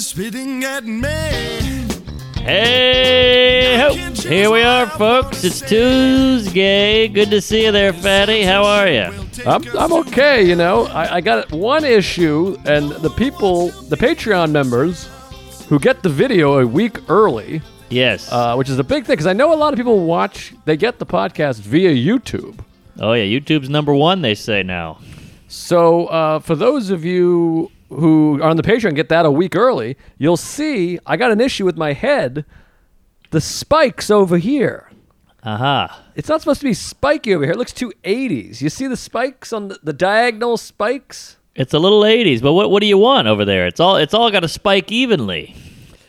My radio is spitting at me. Hey, ho. here we are, folks. It's Tuesday. Good to see you there, Fatty. How are you? I'm, I'm okay, you know. I, I got one issue, and the people, the Patreon members who get the video a week early, Yes. uh, which is a big thing because I know a lot of people watch, they get the podcast via YouTube. oh, yeah. YouTube's number one, they say now. So uh, for those of you who are on the Patreon, get that a week early. You'll see I got an issue with my head. The spikes over here. Uh-huh. It's not supposed to be spiky over here. It looks too 80s. You see the spikes on the, the diagonal spikes? It's a little 80s, but what, what do you want over there? It's all it's all got to spike evenly,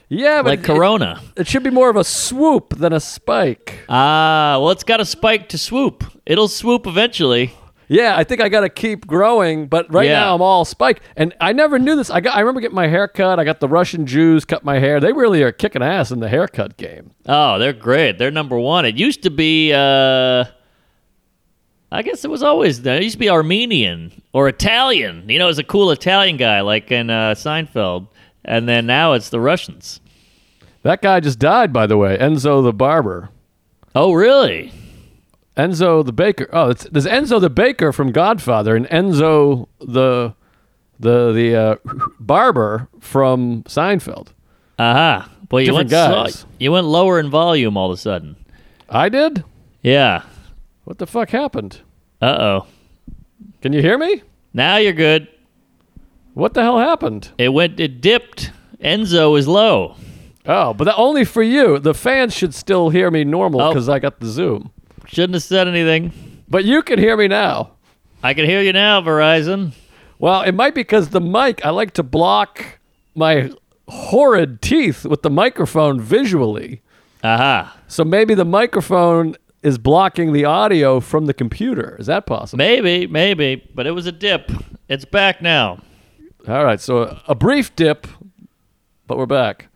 Yeah, but like it- Corona. It, should be more of a swoop than a spike. Ah, well, it's got a spike to swoop. It'll swoop eventually. Yeah, I think I got to keep growing, but right Yeah. now I'm all spike. And I never knew this. I got I remember getting my hair cut. I got the Russian Jews cut my hair. They really are kicking ass in the haircut game. Oh, they're great. They're number one. It used to be, uh, I guess it was always there. It used to be Armenian or Italian. You know, it was a cool Italian guy like in uh, Seinfeld. And then now it's the Russians. That guy just died, by the way. Enzo the barber. Oh, really? Enzo the baker. Oh, it's, there's Enzo the baker from Godfather and Enzo the the the uh, barber from Seinfeld. Aha. Boy, you Different went, guys. you went lower in volume all of a sudden. I did. Yeah. What the fuck happened? Uh oh. Can you hear me? Now you're good. What the hell happened? It went, it dipped. Enzo is low. Oh, but that only for you. The fans should still hear me normal Oh. because I got the Zoom. Shouldn't have said anything. But you can hear me now. I can hear you now, Verizon. Well, it might be because the mic. I like to block my horrid teeth with the microphone visually. Aha. So maybe the microphone is blocking the audio from the computer. Is that possible? Maybe, maybe, but it was a dip. It's back now. All right, so a brief dip, but we're back.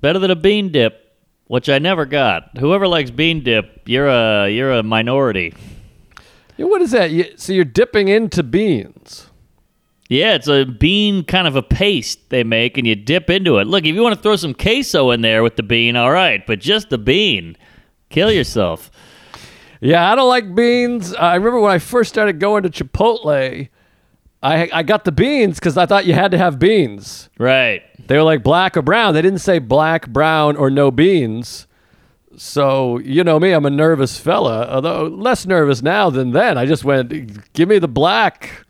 Better than a bean dip, which I never got. Whoever likes bean dip, you're a you're a minority. Yeah, what is that? You, so you're dipping into beans. Yeah, it's a bean kind of a paste they make, and you dip into it. Look, if you want to throw some queso in there with the bean, all right, but just the bean, kill yourself. Yeah, I don't like beans. I remember when I first started going to Chipotle, I I got the beans because I thought you had to have beans. Right. They were like black or brown. They didn't say black, brown, or no beans. So you know me, I'm a nervous fella. Although less nervous now than then. I just went, give me the black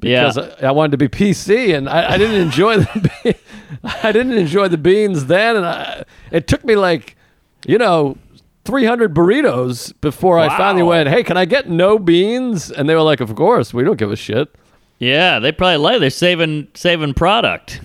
because yeah. I, I wanted to be PC, and I, I didn't enjoy the be- I didn't enjoy the beans then, and I, it took me like you know. 300 burritos before I finally went, Hey, can I get no beans? And they were like, Of course, we don't give a shit. yeah, they probably like they're saving saving product.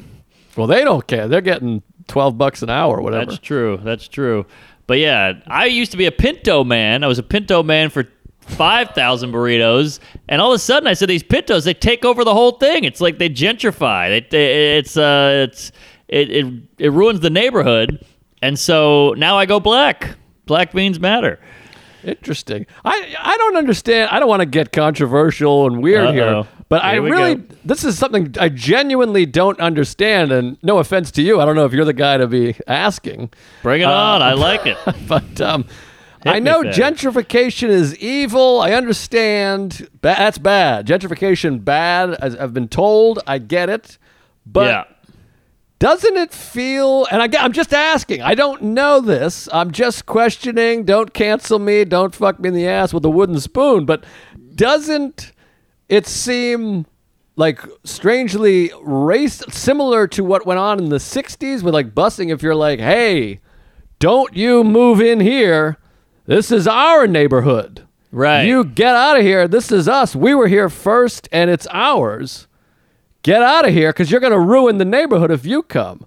Well, they don't care. They're getting 12 bucks an hour or whatever. That's true. That's true. But yeah, I used to be a pinto man. I was a pinto man for 5,000 burritos. And all of a sudden, I said, these pintos, they take over the whole thing. It's like they gentrify. It, it's, uh, it's, it, it, it ruins the neighborhood. And so now I go black. Black beans matter. Interesting. I I don't understand. I don't want to get controversial and weird here, Uh-oh. But I Here we really go. this is something I genuinely don't understand. And no offense to you, I don't know if you're the guy to be asking, Bring it on. I like it. but um, I know gentrification is evil. I understand. Ba- that's bad. Gentrification bad. As I've been told, I get it, but. yeah. Doesn't it feel, and I, I'm just asking, I don't know this. I'm just questioning. Don't cancel me. Don't fuck me in the ass with a wooden spoon. But doesn't it seem like strangely race similar to what went on in the 60s with like busing if you're like, hey, don't you move in here. This is our neighborhood. Right. You get out of here. This is us. We were here first and it's ours. get out of here because you're going to ruin the neighborhood if you come.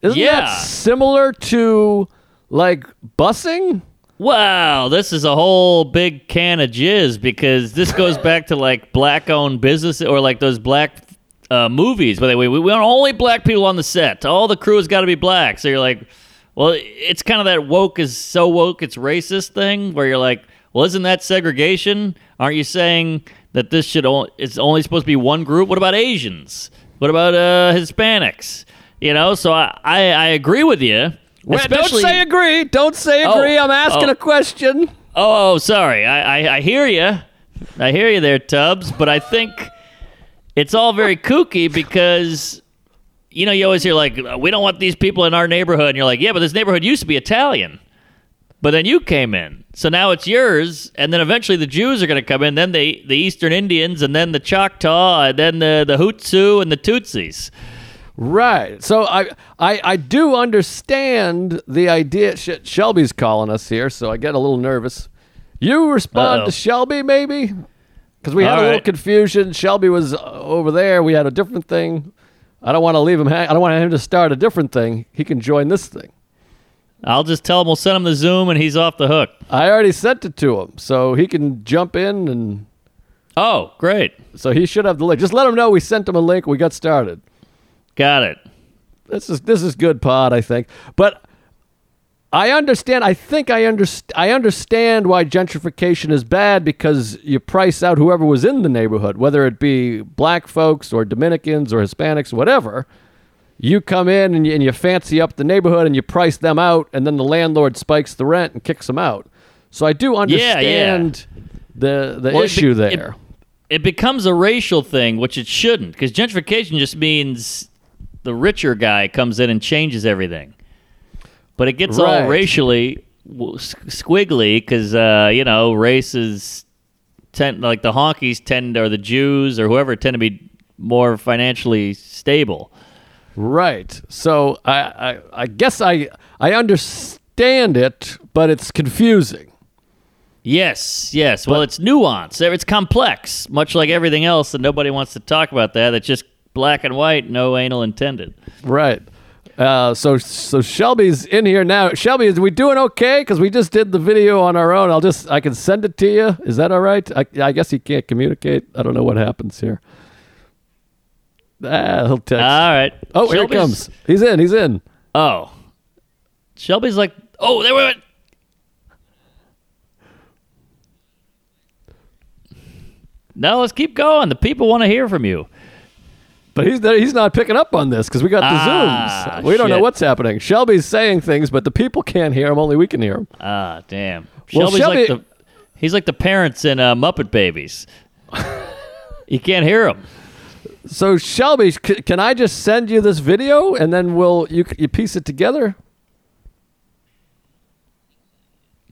Isn't Yeah. that similar to like busing? Wow, this is a whole big can of jizz because this goes back to like black owned businesses or like those black uh, movies where they we, we want only black people on the set. All the crew has got to be black. So you're like, well, it's kind of that woke is so woke it's racist thing where you're like, well, isn't that segregation? Aren't you saying that this should only it's only supposed to be one group? What about Asians? What about uh, Hispanics? You know, so I, I, I agree with you. Well, don't say agree. Don't say Oh, agree. I'm asking oh. a question. Oh, oh sorry. I, I, I hear you. I hear you there, Tubbs. But I think it's all very kooky because, you know, you always hear, like, we don't want these people in our neighborhood. And you're like, yeah, but this neighborhood used to be Italian. But then you came in. So now it's yours. And then eventually the Jews are going to come in. Then the, the Eastern Indians, and then the Choctaw, and then the, the Hootsu and the Tutsis. Right. So I I, I do understand the idea. Sh- Shelby's calling us here, so I get a little nervous. You respond Uh-oh. to Shelby, maybe? Because we had All a little right. confusion. Shelby was uh, over there. We had a different thing. I don't want to leave him. Hang- I don't want him to start a different thing. He can join this thing. I'll just tell him we'll send him the Zoom, and he's off the hook. I already sent it to him, so he can jump in, and Oh, great. so he should have the link. Just let him know we sent him a link. We got started. Got it. this is this is good pod, I think. But I understand. I think I underst- I understand why gentrification is bad because you price out whoever was in the neighborhood, whether it be black folks or Dominicans or Hispanics, whatever. You come in and you, and you fancy up the neighborhood and you price them out, and then the landlord spikes the rent and kicks them out. So I do yeah. understand the the Well, it be- issue it- there. it becomes a racial thing, which it shouldn't, because gentrification just means the richer guy comes in and changes everything. But it gets Right. all racially squiggly because uh, you know races tend like the honkies tend or the Jews or whoever tend to be more financially stable. Right. So I, I I guess I I understand it, but it's confusing. Yes, yes. Well, it's nuance. It's complex, much like everything else, and nobody wants to talk about that. It's just black and white, no anal intended. Right. Uh, so so Shelby's in here now. Shelby, is we doing okay? Because we just did the video on our own. I'll just I can send it to you. Is that all right? I, I guess he can't communicate. I don't know what happens here. Ah, he'll text. All right. oh, here he comes. He's in. He's in. Oh. Shelby's like, oh, there we went. No, let's keep going. The people want to hear from you. But he's he's not picking up on this because we got the Ah, zooms. We don't know what's happening. Shelby's saying things, but the people can't hear him. Only we can hear him. Ah, damn. Well, Shelby's Shelby- like the he's like the parents in uh, Muppet Babies. you can't hear him. So Shelby, c- can I just send you this video and then we'll you you piece it together?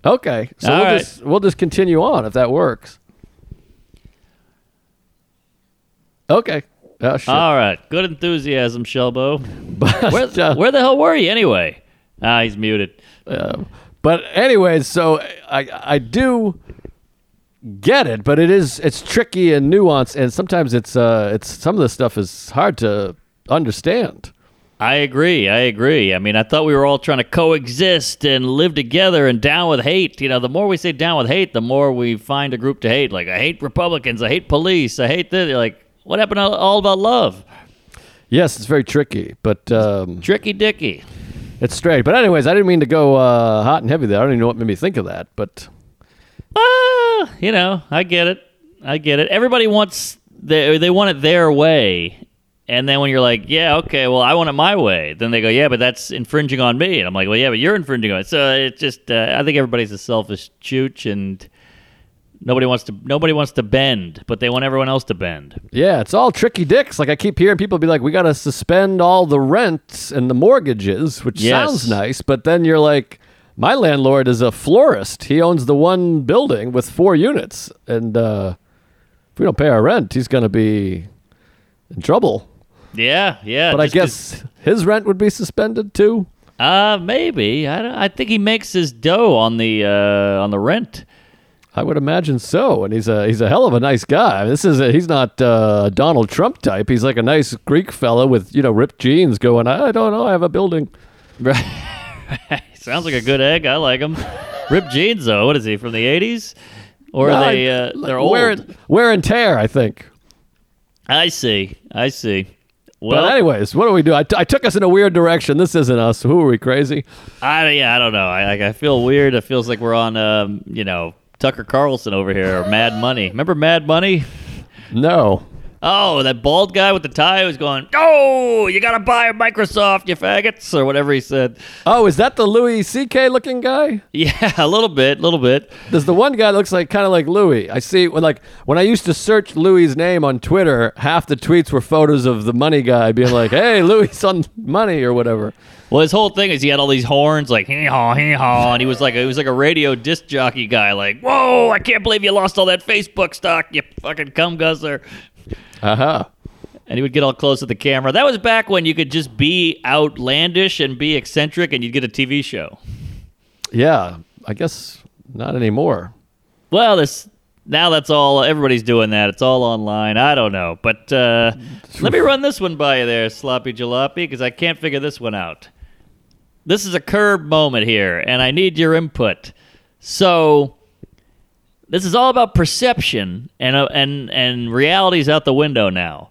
Okay, so All we'll right. just we'll just continue on if that works. Okay. Oh shit. All right. Good enthusiasm, Shelbo. But, Where, uh, where the hell were you anyway? Ah, he's muted. uh, but anyways, so I I do get it, but it is it's tricky and nuanced, and sometimes it's uh it's some of the stuff is hard to understand. I agree. I agree. I mean, I thought we were all trying to coexist and live together and down with hate. You know, the more we say down with hate, the more we find a group to hate. Like, I hate Republicans. I hate police. I hate this. Like, what happened to all about love? Yes, it's very tricky, but um, Tricky Dicky. It's strange. But anyways, I didn't mean to go uh, hot and heavy there. I don't even know what made me think of that. But Ah, you know, I get it. I get it. Everybody wants they they want it their way. And then when you're like, yeah, okay, well, I want it my way, then they go, yeah, but that's infringing on me. And I'm like, well, yeah, but you're infringing on it. So it's just, uh, I think everybody's a selfish chooch, and nobody wants to nobody wants to bend, but they want everyone else to bend. yeah, it's all tricky dicks. Like I keep hearing people be like, "We got to suspend all the rents and the mortgages," which Yes. sounds nice. But then you're like, "My landlord is a florist. He owns the one building with four units, and uh, if we don't pay our rent, he's going to be in trouble." Yeah, yeah. But I guess his rent would be suspended too. uh, maybe. I don't, I think he makes his dough on the uh, on the rent. I would imagine so, and he's a he's a hell of a nice guy. This is a, he's not uh, a Donald Trump type. He's like a nice Greek fella with you know ripped jeans, going, I don't know, I have a building. Right. Sounds like a good egg. I like him. Ripped jeans, though. What is he from the '80s? Or are no, they uh, they're old. Wear, wear and tear, I think. I see. I see. Well, But anyways, what do we do? I, t- I took us in a weird direction. This isn't us. Who are we crazy? I yeah, I don't know. I like I feel weird. It feels like we're on um, you know, Tucker Carlson over here or Mad Money. Remember Mad Money? No. Oh, that bald guy with the tie was going, "Oh, you got to buy a Microsoft, you faggots," or whatever he said. Oh, is that the Louis C.K. looking guy? Yeah, a little bit, a little bit. There's the one guy that looks like kind of like Louis. I see when like when I used to search Louis's name on Twitter, half the tweets were photos of the money guy being like, "Hey, Louis on money" or whatever. Well, his whole thing is he had all these horns, like hee haw, hee haw, and he was like he was like a radio disc jockey guy, like, "Whoa, I can't believe you lost all that Facebook stock, you fucking cum guzzler." Uh-huh. And he would get all close to the camera. That was back when you could just be outlandish and be eccentric, and you'd get a TV show. Yeah, I guess not anymore. Well, this now that's all. Everybody's doing that. It's all online. I don't know, but uh, let me run this one by you there, sloppy jalopy, because I can't figure this one out. This is a curb moment here, and I need your input. So, this is all about perception, and uh, and and reality's out the window now.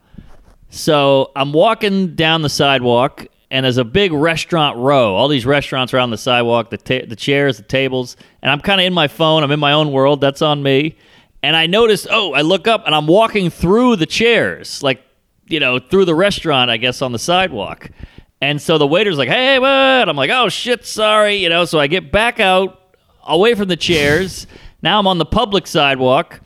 So I'm walking down the sidewalk, and there's a big restaurant row. All these restaurants around the sidewalk, the ta- the chairs, the tables, and I'm kind of in my phone. I'm in my own world. That's on me. And I notice, oh, I look up, and I'm walking through the chairs, like you know, through the restaurant, I guess, on the sidewalk. And so the waiter's like, "Hey, what?" I'm like, "Oh shit, sorry," you know. So I get back out, away from the chairs. now I'm on the public sidewalk,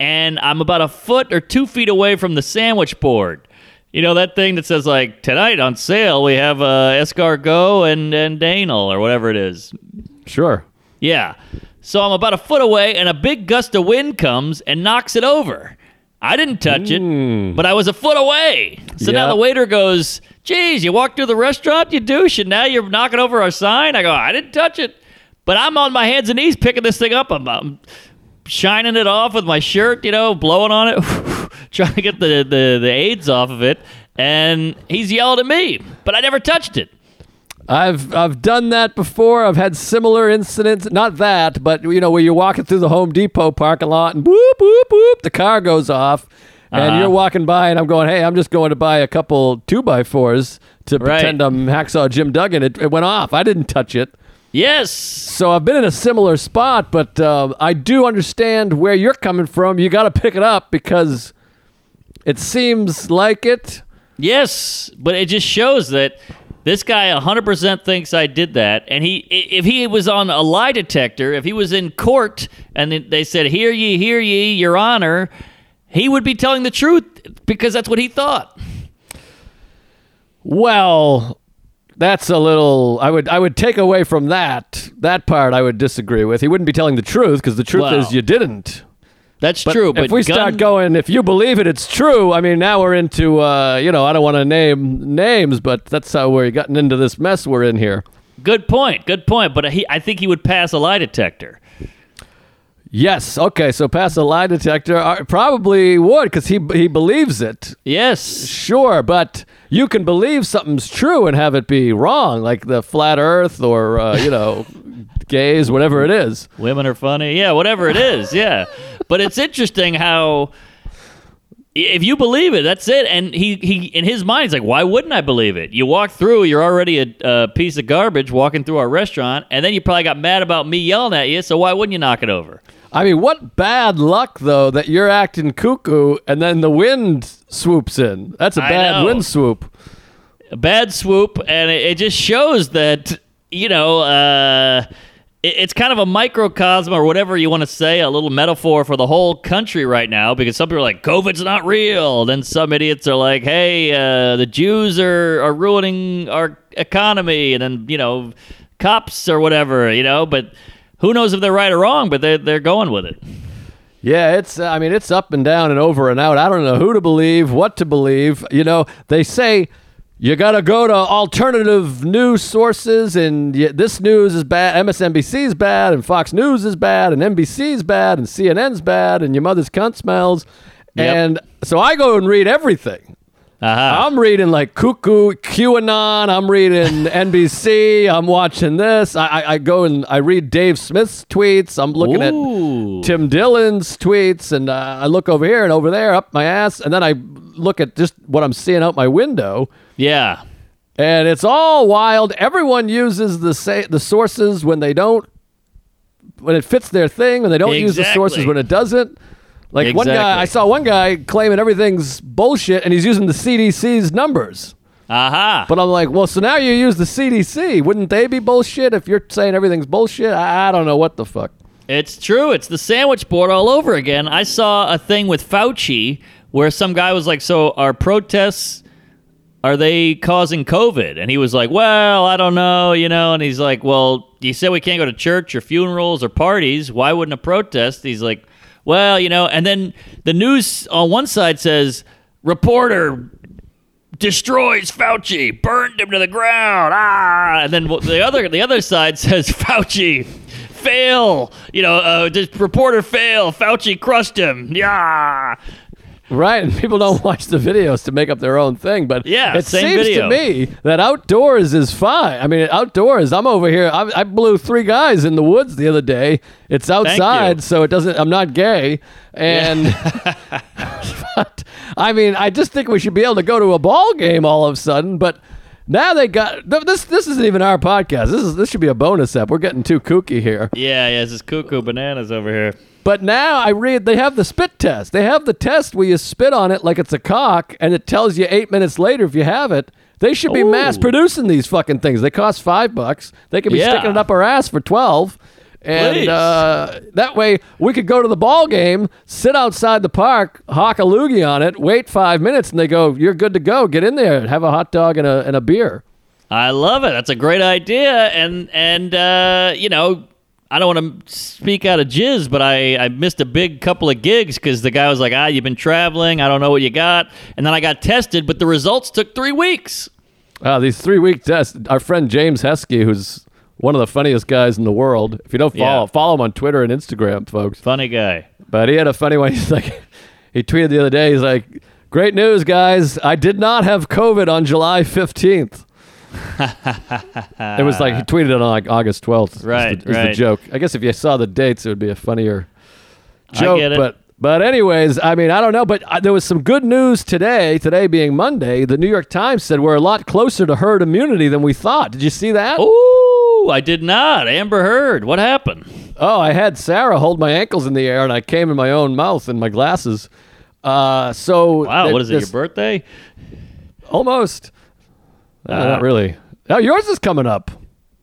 and I'm about a foot or two feet away from the sandwich board. You know that thing that says like tonight on sale we have uh, escargot and and Danel or whatever it is. Sure. Yeah. So I'm about a foot away, and a big gust of wind comes and knocks it over. I didn't touch it, but I was a foot away. So now the waiter goes, Geez, you walked through the restaurant, you douche, and now you're knocking over our sign? I go, I didn't touch it. But I'm on my hands and knees picking this thing up. I'm, I'm shining it off with my shirt, you know, blowing on it, trying to get the, the, the AIDS off of it. And he's yelling at me, but I never touched it. I've I've done that before. I've had similar incidents. Not that, but you know, where you're walking through the Home Depot parking lot and boop boop boop, the car goes off, and Uh-huh. you're walking by, and I'm going, "Hey, I'm just going to buy a couple two by fours to Right. pretend I'm hacksaw Jim Duggan." It, it went off. I didn't touch it. Yes. So I've been in a similar spot, but um, I do understand where you're coming from. You got to pick it up because it seems like it. Yes, but it just shows that this guy 100% thinks I did that. And he, if he was on a lie detector, if he was in court and they said, "Hear ye, hear ye, Your Honor," he would be telling the truth because that's what he thought. Well, that's a little. I would I would take away from that that part. I would disagree with. He wouldn't be telling the truth because the truth Well, is you didn't. That's But true. But if we gun- start going, if you believe it, it's true. I mean, now we're into. Uh, you know, I don't want to name names, but that's how we're gotten into this mess we're in here. good point, good point. But he, I think he would pass a lie detector. Yes. Okay. So pass a lie detector. Uh, probably would because he he believes it. Yes. Sure, but you can believe something's true and have it be wrong, like the flat Earth or uh, you know, gays, whatever it is. Women are funny. Yeah, whatever it is. Yeah. But it's interesting how if you believe it, that's it. And he, he in his mind, he's like, why wouldn't I believe it? You walk through, you're already a, a piece of garbage walking through our restaurant, and then you probably got mad about me yelling at you, so why wouldn't you knock it over? I mean, what bad luck though that you're acting cuckoo and then the wind swoops in. That's a bad wind swoop. a bad swoop, and it, it just shows that you know uh, it, it's kind of a microcosm or whatever you want to say, a little metaphor for the whole country right now. Because some people are like, "COVID's not real," then some idiots are like, "Hey, uh, the Jews are are ruining our economy," and then you know, cops or whatever, you know, but. Who knows if they're right or wrong, but they're, they're going with it. Yeah, it's uh, I mean, it's up and down and over and out. I don't know who to believe, what to believe. You know, they say you got to go to alternative news sources, and y- this news is bad. MSNBC is bad, and Fox News is bad, and NBC is bad, and CNN's bad, and your mother's cunt smells. Yep. And so I go and read everything. Aha. I'm reading like Cuckoo, QAnon. I'm reading NBC. I'm watching this. I, I, I go and I read Dave Smith's tweets. I'm looking Ooh. at Tim Dillon's tweets, and uh, I look over here and over there, up my ass, and then I look at just what I'm seeing out my window, Yeah. and it's all wild. Everyone uses the sa- the sources when they don't, when it fits their thing, when they don't use the sources when it doesn't. Like one guy, I saw one guy claiming everything's bullshit, and he's using the CDC's numbers. Aha. But I'm like, well, so now you use the CDC. Wouldn't they be bullshit if you're saying everything's bullshit? I, I don't know what the fuck. It's true. It's the sandwich board all over again. I saw a thing with Fauci where some guy was like, "So our protests are they causing COVID?" And he was like, "Well, I don't know, you know." And he's like, "Well, you said we can't go to church or funerals or parties. Why wouldn't a protest?" He's like, "Well, you know." And then the news on one side says, "Reporter destroys Fauci, burned him to the ground. Ah, and then the other the other side says Fauci fail. You know, uh, reporter fail. Fauci crushed him. Yeah. Right, and people don't watch the videos to make up their own thing. But Yeah, it seems video. to me that outdoors is fine. I mean, outdoors, I'm over here. I, I blew three guys in the woods the other day. It's outside, so it doesn't. I'm not gay, and but I mean, I just think we should be able to go to a ball game all of a sudden. But now they got this. This isn't even our podcast. This is this should be a bonus app. We're getting too kooky here. Yeah, yeah, this is cuckoo bananas over here. But now I read they have the spit test. They have the test where you spit on it like it's a cock, and it tells you eight minutes later if you have it. They should be Ooh. mass producing these fucking things. They cost five bucks. They could be Yeah. sticking it up our ass for twelve. And uh, that way we could go to the ball game, sit outside the park, hawk a loogie on it, wait five minutes, and they go, "You're good to go. Get in there, and have a hot dog and a and a beer." I love it. That's a great idea. And and uh, you know, I don't want to speak out of jizz, but I, I missed a big couple of gigs because the guy was like, ah, you've been traveling. I don't know what you got. And then I got tested, but the results took three weeks. Uh, these three week tests. Our friend James Heskey, who's one of the funniest guys in the world. If you don't follow, Yeah. follow him on Twitter and Instagram, folks. Funny guy. But he had a funny one. He's like, he tweeted the other day. He's like, "Great news, guys! I did not have COVID on July fifteenth. it was like he tweeted it on like August twelfth. Right, is the, is right. the joke. I guess if you saw the dates, it would be a funnier joke. get it. But but anyways, I mean, I don't know. But uh, there was some good news today. Today being Monday, the New York Times said we're a lot closer to herd immunity than we thought. Did you see that? Ooh, I did not. Amber Heard. What happened? Oh, I had Sarah hold my ankles in the air, and I came in my own mouth and my glasses. Uh, so Wow, th- what is it? Your birthday? Almost. Uh, not really. Oh, yours is coming up.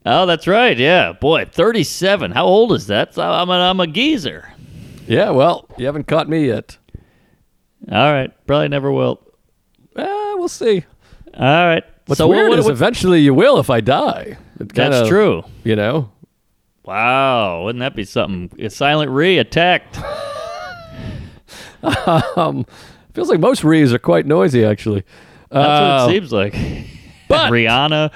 Oh, that's right. Yeah, boy, thirty-seven. How old is that? I'm a, I'm a geezer. Yeah, well, you haven't caught me yet. All right, probably never will. Eh, we'll see. All right. What's so weird what, is what, eventually you will if I die. It that's kinda- true. You know? Wow, wouldn't that be something? A silent re attacked. Um, feels like most rees are quite noisy, actually. That's Uh, what it seems like. But- Rihanna.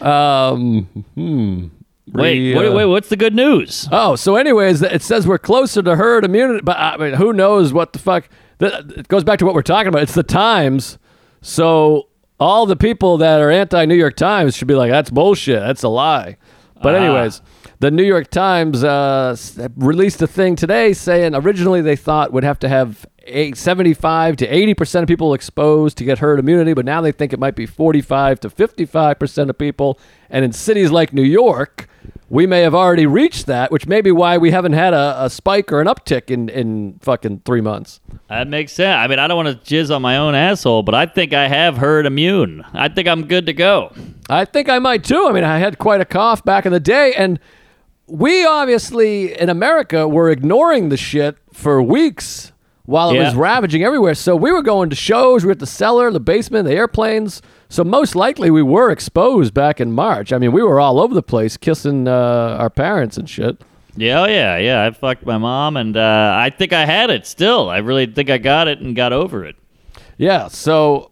Um, hmm. Wait, wait, uh, wait. What's the good news? Oh, so anyways, it says we're closer to herd immunity, but I mean, who knows what the fuck? It goes back to what we're talking about. It's the Times, so all the people that are anti-New York Times should be like, "That's bullshit. That's a lie." But Ah. anyways, the New York Times uh, released a thing today saying originally they thought would have to have eight, 75 to 80 percent of people exposed to get herd immunity, but now they think it might be 45 to 55 percent of people. And in cities like New York, we may have already reached that, which may be why we haven't had a, a spike or an uptick in, in fucking three months. That makes sense. I mean, I don't want to jizz on my own asshole, but I think I have herd immune. I think I'm good to go. I think I might too. I mean, I had quite a cough back in the day, and we obviously in America were ignoring the shit for weeks while it Yeah. was ravaging everywhere. So we were going to shows, we were at the cellar, the basement, the airplanes. So most likely we were exposed back in March. I mean, we were all over the place kissing uh, our parents and shit. Yeah, oh yeah, yeah. I fucked my mom, and uh, I think I had it still. I really think I got it and got over it. Yeah. So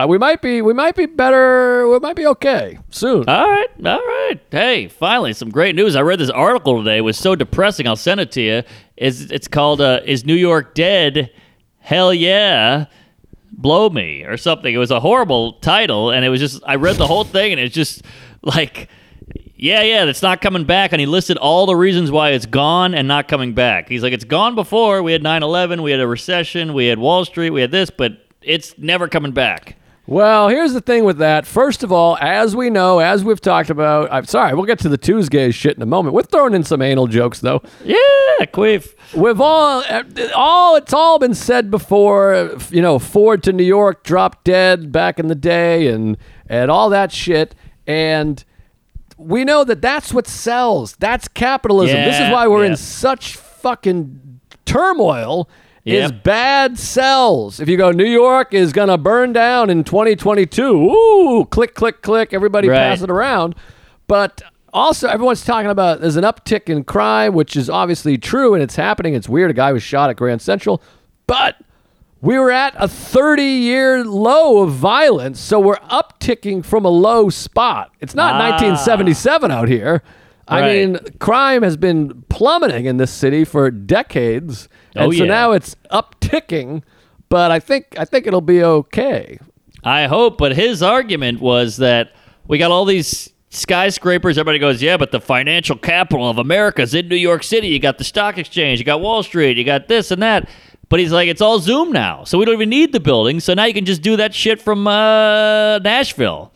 uh, we might be we might be better. We might be okay soon. All right, all right. Hey, finally, some great news. I read this article today. It was so depressing. I'll send it to you. Is it's called uh, "Is New York Dead?" Hell yeah, blow me or something. It was a horrible title, and it was just I read the whole thing, and it's just like. Yeah, yeah, it's not coming back. And he listed all the reasons why it's gone and not coming back. He's like, it's gone before. We had 9 11, we had a recession, we had Wall Street, we had this, but it's never coming back. Well, here's the thing with that. First of all, as we know, as we've talked about, I'm sorry, we'll get to the Tuesday shit in a moment. We're throwing in some anal jokes though. Yeah, queef. We've all, eh, all, it's all been said before. You know, Ford to New York dropped dead back in the day, and and all that shit. And we know that that's what sells. That's capitalism. this is why we're yeah. in such fucking turmoil. Is bad sells. If you go, New York is gonna burn down in 2022. Ooh, click, click, click. Everybody Right. pass it around. But also, everyone's talking about there's an uptick in crime, which is obviously true and it's happening. It's weird. A guy was shot at Grand Central, but we were at a 30 year low of violence, so we're upticking from a low spot. It's not Ah. 1977 out here. I Right. mean, crime has been plummeting in this city for decades, and Oh, so yeah. now it's upticking. But I think I think it'll be okay. I hope, but his argument was that we got all these skyscrapers. Everybody goes, yeah, but the financial capital of America is in New York City. You got the stock exchange, you got Wall Street, you got this and that. But he's like, it's all Zoom now, so we don't even need the building. So now you can just do that shit from uh, Nashville.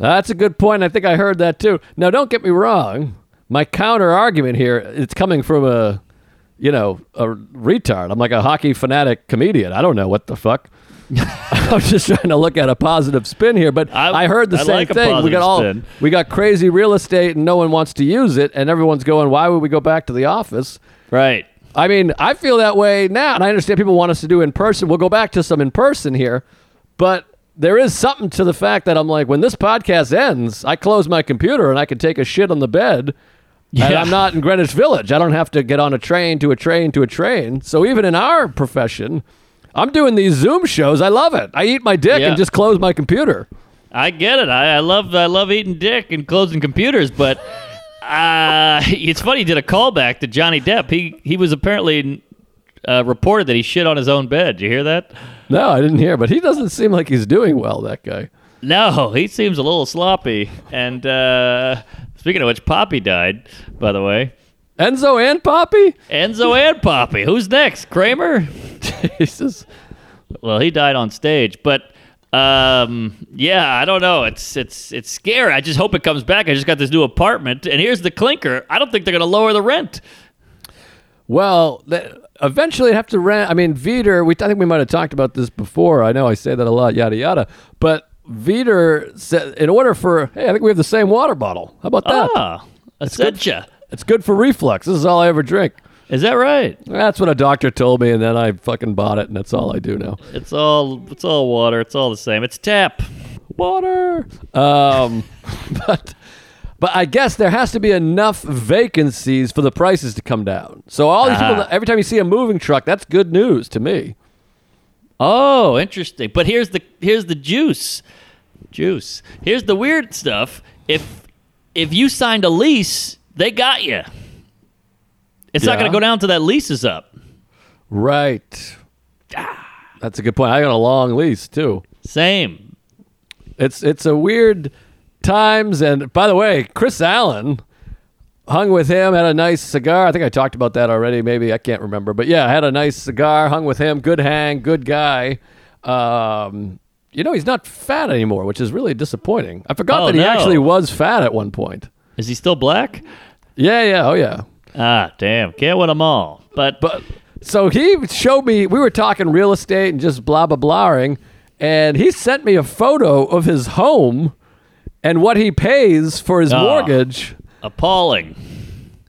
That's a good point. I think I heard that too. Now, don't get me wrong. My counter argument here, it's coming from a, you know, a retard. I'm like a hockey fanatic comedian. I don't know what the fuck. I'm just trying to look at a positive spin here, but I, I- heard the I same like thing. We got all spin. we got crazy real estate and no one wants to use it, and everyone's going, "Why would we go back to the office?" Right. I mean, I feel that way now, and I understand people want us to do in person. We'll go back to some in person here, but there is something to the fact that I'm like, when this podcast ends, I close my computer and I can take a shit on the bed. And I'm not in Greenwich Village. I don't have to get on a train to a train to a train. So even in our profession, I'm doing these Zoom shows. I love it. I eat my dick Yeah. and just close my computer. I get it. I, I love I love eating dick and closing computers, but uh, it's funny. You did a callback to Johnny Depp. He he was apparently uh, reported that he shit on his own bed. Did you hear that? No, I didn't hear, but he doesn't seem like he's doing well, that guy. No, he seems a little sloppy. And uh, speaking of which, Poppy died. By the way, Enzo and Poppy? Enzo and Poppy. Who's next? Kramer. Jesus. Well, he died on stage, but um, yeah, I don't know. It's it's it's scary. I just hope it comes back. I just got this new apartment, and here's the clinker. I don't think they're going to lower the rent. Well, th- eventually, i have to rent. I mean, Veter. We I think we might have talked about this before. I know I say that a lot, yada yada. But Veter said, in order for hey, I think we have the same water bottle. How about that? Ah, Essentia. It's good for reflux. This is all I ever drink. Is that right? That's what a doctor told me, and then I fucking bought it, and that's all I do now. It's all it's all water. It's all the same. It's tap. Water. Um, but but I guess there has to be enough vacancies for the prices to come down. So all these people, Uh-huh. every time you see a moving truck, that's good news to me. Oh, interesting. But here's the here's the juice. Juice. Here's the weird stuff. If if you signed a lease, they got you. It's not going to go down till that lease is up. Right. That's a good point. I got a long lease too. Same. It's it's a weird times. And by the way, Chris Allen hung with him, had a nice cigar. I think I talked about that already. Maybe I can't remember, but yeah, had a nice cigar. Hung with him. Good hang. Good guy. Um, you know, he's not fat anymore, which is really disappointing. I forgot Oh, that he no. actually was fat at one point. Is he still black? Yeah, yeah, oh yeah. Ah, damn. Can't win them all. But But so he showed me. We were talking real estate and just blah blah blahing, and he sent me a photo of his home and what he pays for his Oh. mortgage. appalling.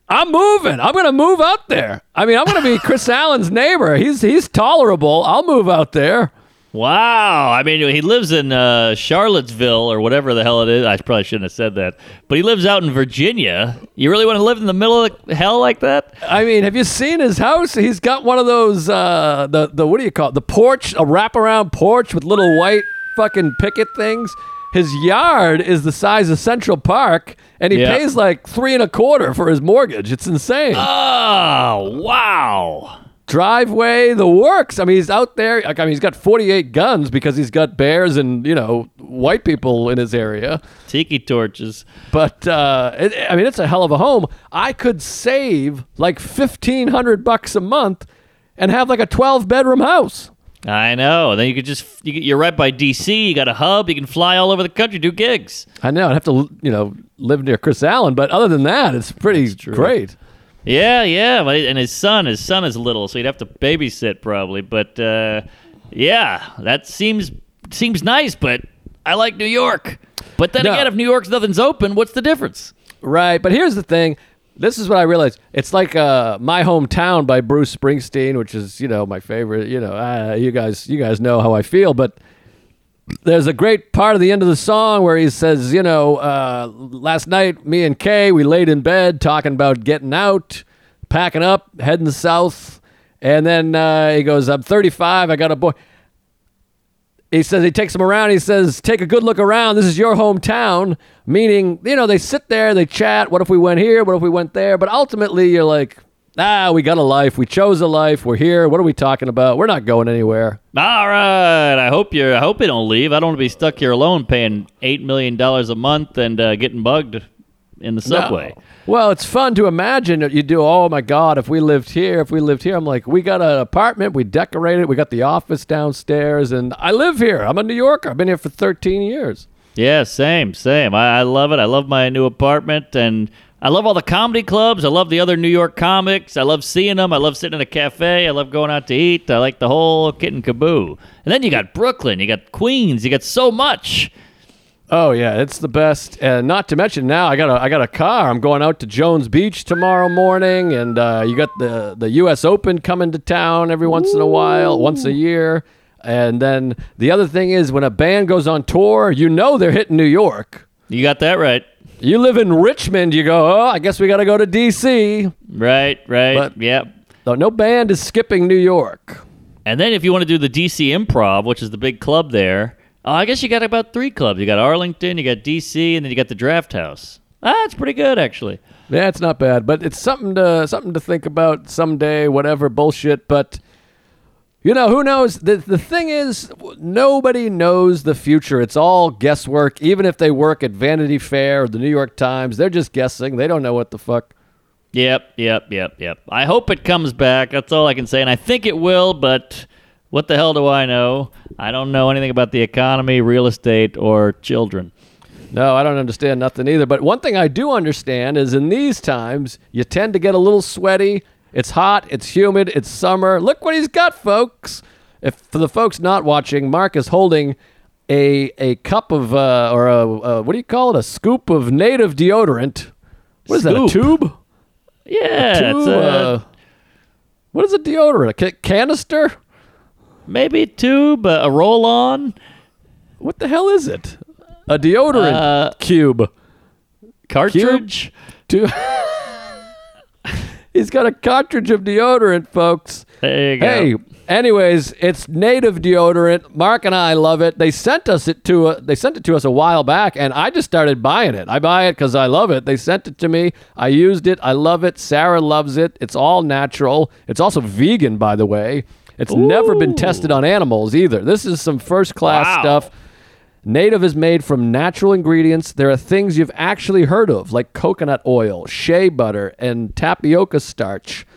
I'm moving. I'm gonna move out there. I mean, I'm gonna be Chris Allen's neighbor. He's he's tolerable. I'll move out there. Wow. I mean, he lives in uh, Charlottesville or whatever the hell it is. I probably shouldn't have said that. But he lives out in Virginia. You really want to live in the middle of the hell like that? I mean, have you seen his house? He's got one of those uh the the what do you call it? The porch, a wraparound porch with little white fucking picket things. His yard is the size of Central Park, and he Yeah. pays like three and a quarter for his mortgage. It's insane. Oh, wow. Driveway, the works. I mean, he's out there. Like, I mean, he's got 48 guns because he's got bears and you know white people in his area. Tiki torches. But uh, it, I mean, it's a hell of a home. I could save like 1,500 bucks a month and have like a 12 bedroom house. I know. Then you could just, you, you're right by DC. You got a hub. You can fly all over the country, do gigs. I know I'd have to, you know, live near Chris Allen, but other than that, it's pretty great. Yeah, yeah. but- And his son, his son is little, so you'd have to babysit probably. But uh, yeah, that seems seems nice. But I like New York. But then No. again, if New York's nothing's open, what's the difference? Right, but here's the thing. This is what I realized. It's like uh, "My Hometown" by Bruce Springsteen, which is you know my favorite. You know, uh, you guys, you guys know how I feel, but there's a great part of the end of the song where he says, you know, uh, last night me and Kay we laid in bed talking about getting out, packing up, heading south, and then uh, he goes, "I'm 35, I got a boy." He says he takes them around. He says, "Take a good look around. This is your hometown." Meaning, you know, they sit there, they chat. What if we went here? What if we went there? But ultimately, you're like, "Ah, we got a life. We chose a life. We're here. What are we talking about? We're not going anywhere." All right. I hope you're. I hope you don't leave. I don't want to be stuck here alone, paying eight million dollars a month and uh, getting bugged in the subway. No. Well, it's fun to imagine that you do. Oh my God, if we lived here, if we lived here, I'm like, we got an apartment, we decorated, we got the office downstairs, and I live here. I'm a New Yorker. I've been here for 13 years. Yeah, same, same. I, I love it. I love my new apartment, and I love all the comedy clubs. I love the other New York comics. I love seeing them. I love sitting in a cafe. I love going out to eat. I like the whole kit and caboodle. And then you got Brooklyn, you got Queens, you got so much. Oh yeah, it's the best. And not to mention now, I got a I got a car. I'm going out to Jones Beach tomorrow morning, and uh, you got the the U.S. Open coming to town every once in a while, once a year. And then the other thing is when a band goes on tour, you know they're hitting New York. You got that right. You live in Richmond, you go, oh, I guess we got to go to D.C. Right, right. But- yep. No, no band is skipping New York. And then if you want to do the DC Improv, which is the big club there, oh, I guess you got about three clubs. You got Arlington, you got DC, and then you got the Draft House. Ah, it's pretty good actually. Yeah, it's not bad, but it's something to something to think about someday. Whatever bullshit, but you know who knows? The the thing is, nobody knows the future. It's all guesswork. Even if they work at Vanity Fair or the New York Times, they're just guessing. They don't know what the fuck. Yep, yep, yep, yep. I hope it comes back. That's all I can say, and I think it will. But what the hell do I know? I don't know anything about the economy, real estate, or children. No, I don't understand nothing either. But one thing I do understand is in these times, you tend to get a little sweaty. It's hot, it's humid, it's summer. Look what he's got, folks. If for the folks not watching, Mark is holding a a cup of uh, or a, a what do you call it? A scoop of native deodorant. What is that? A tube? Yeah, Tube, it's a, uh, what is a deodorant? A canister? Maybe a tube, a, a roll-on, What the hell is it? A deodorant Uh, cube. cartridge. Two. He's got a cartridge of deodorant, folks. There you go. Hey, anyways, it's native deodorant. Mark and I love it. They sent us it to uh, they sent it to us a while back, and I just started buying it. I buy it because I love it. They sent it to me. I used it. I love it. Sarah loves it. It's all natural. It's also vegan, by the way. It's never been tested on animals either. This is some first class Wow. stuff. Native is made from natural ingredients. There are things you've actually heard of, like coconut oil, shea butter, and tapioca starch.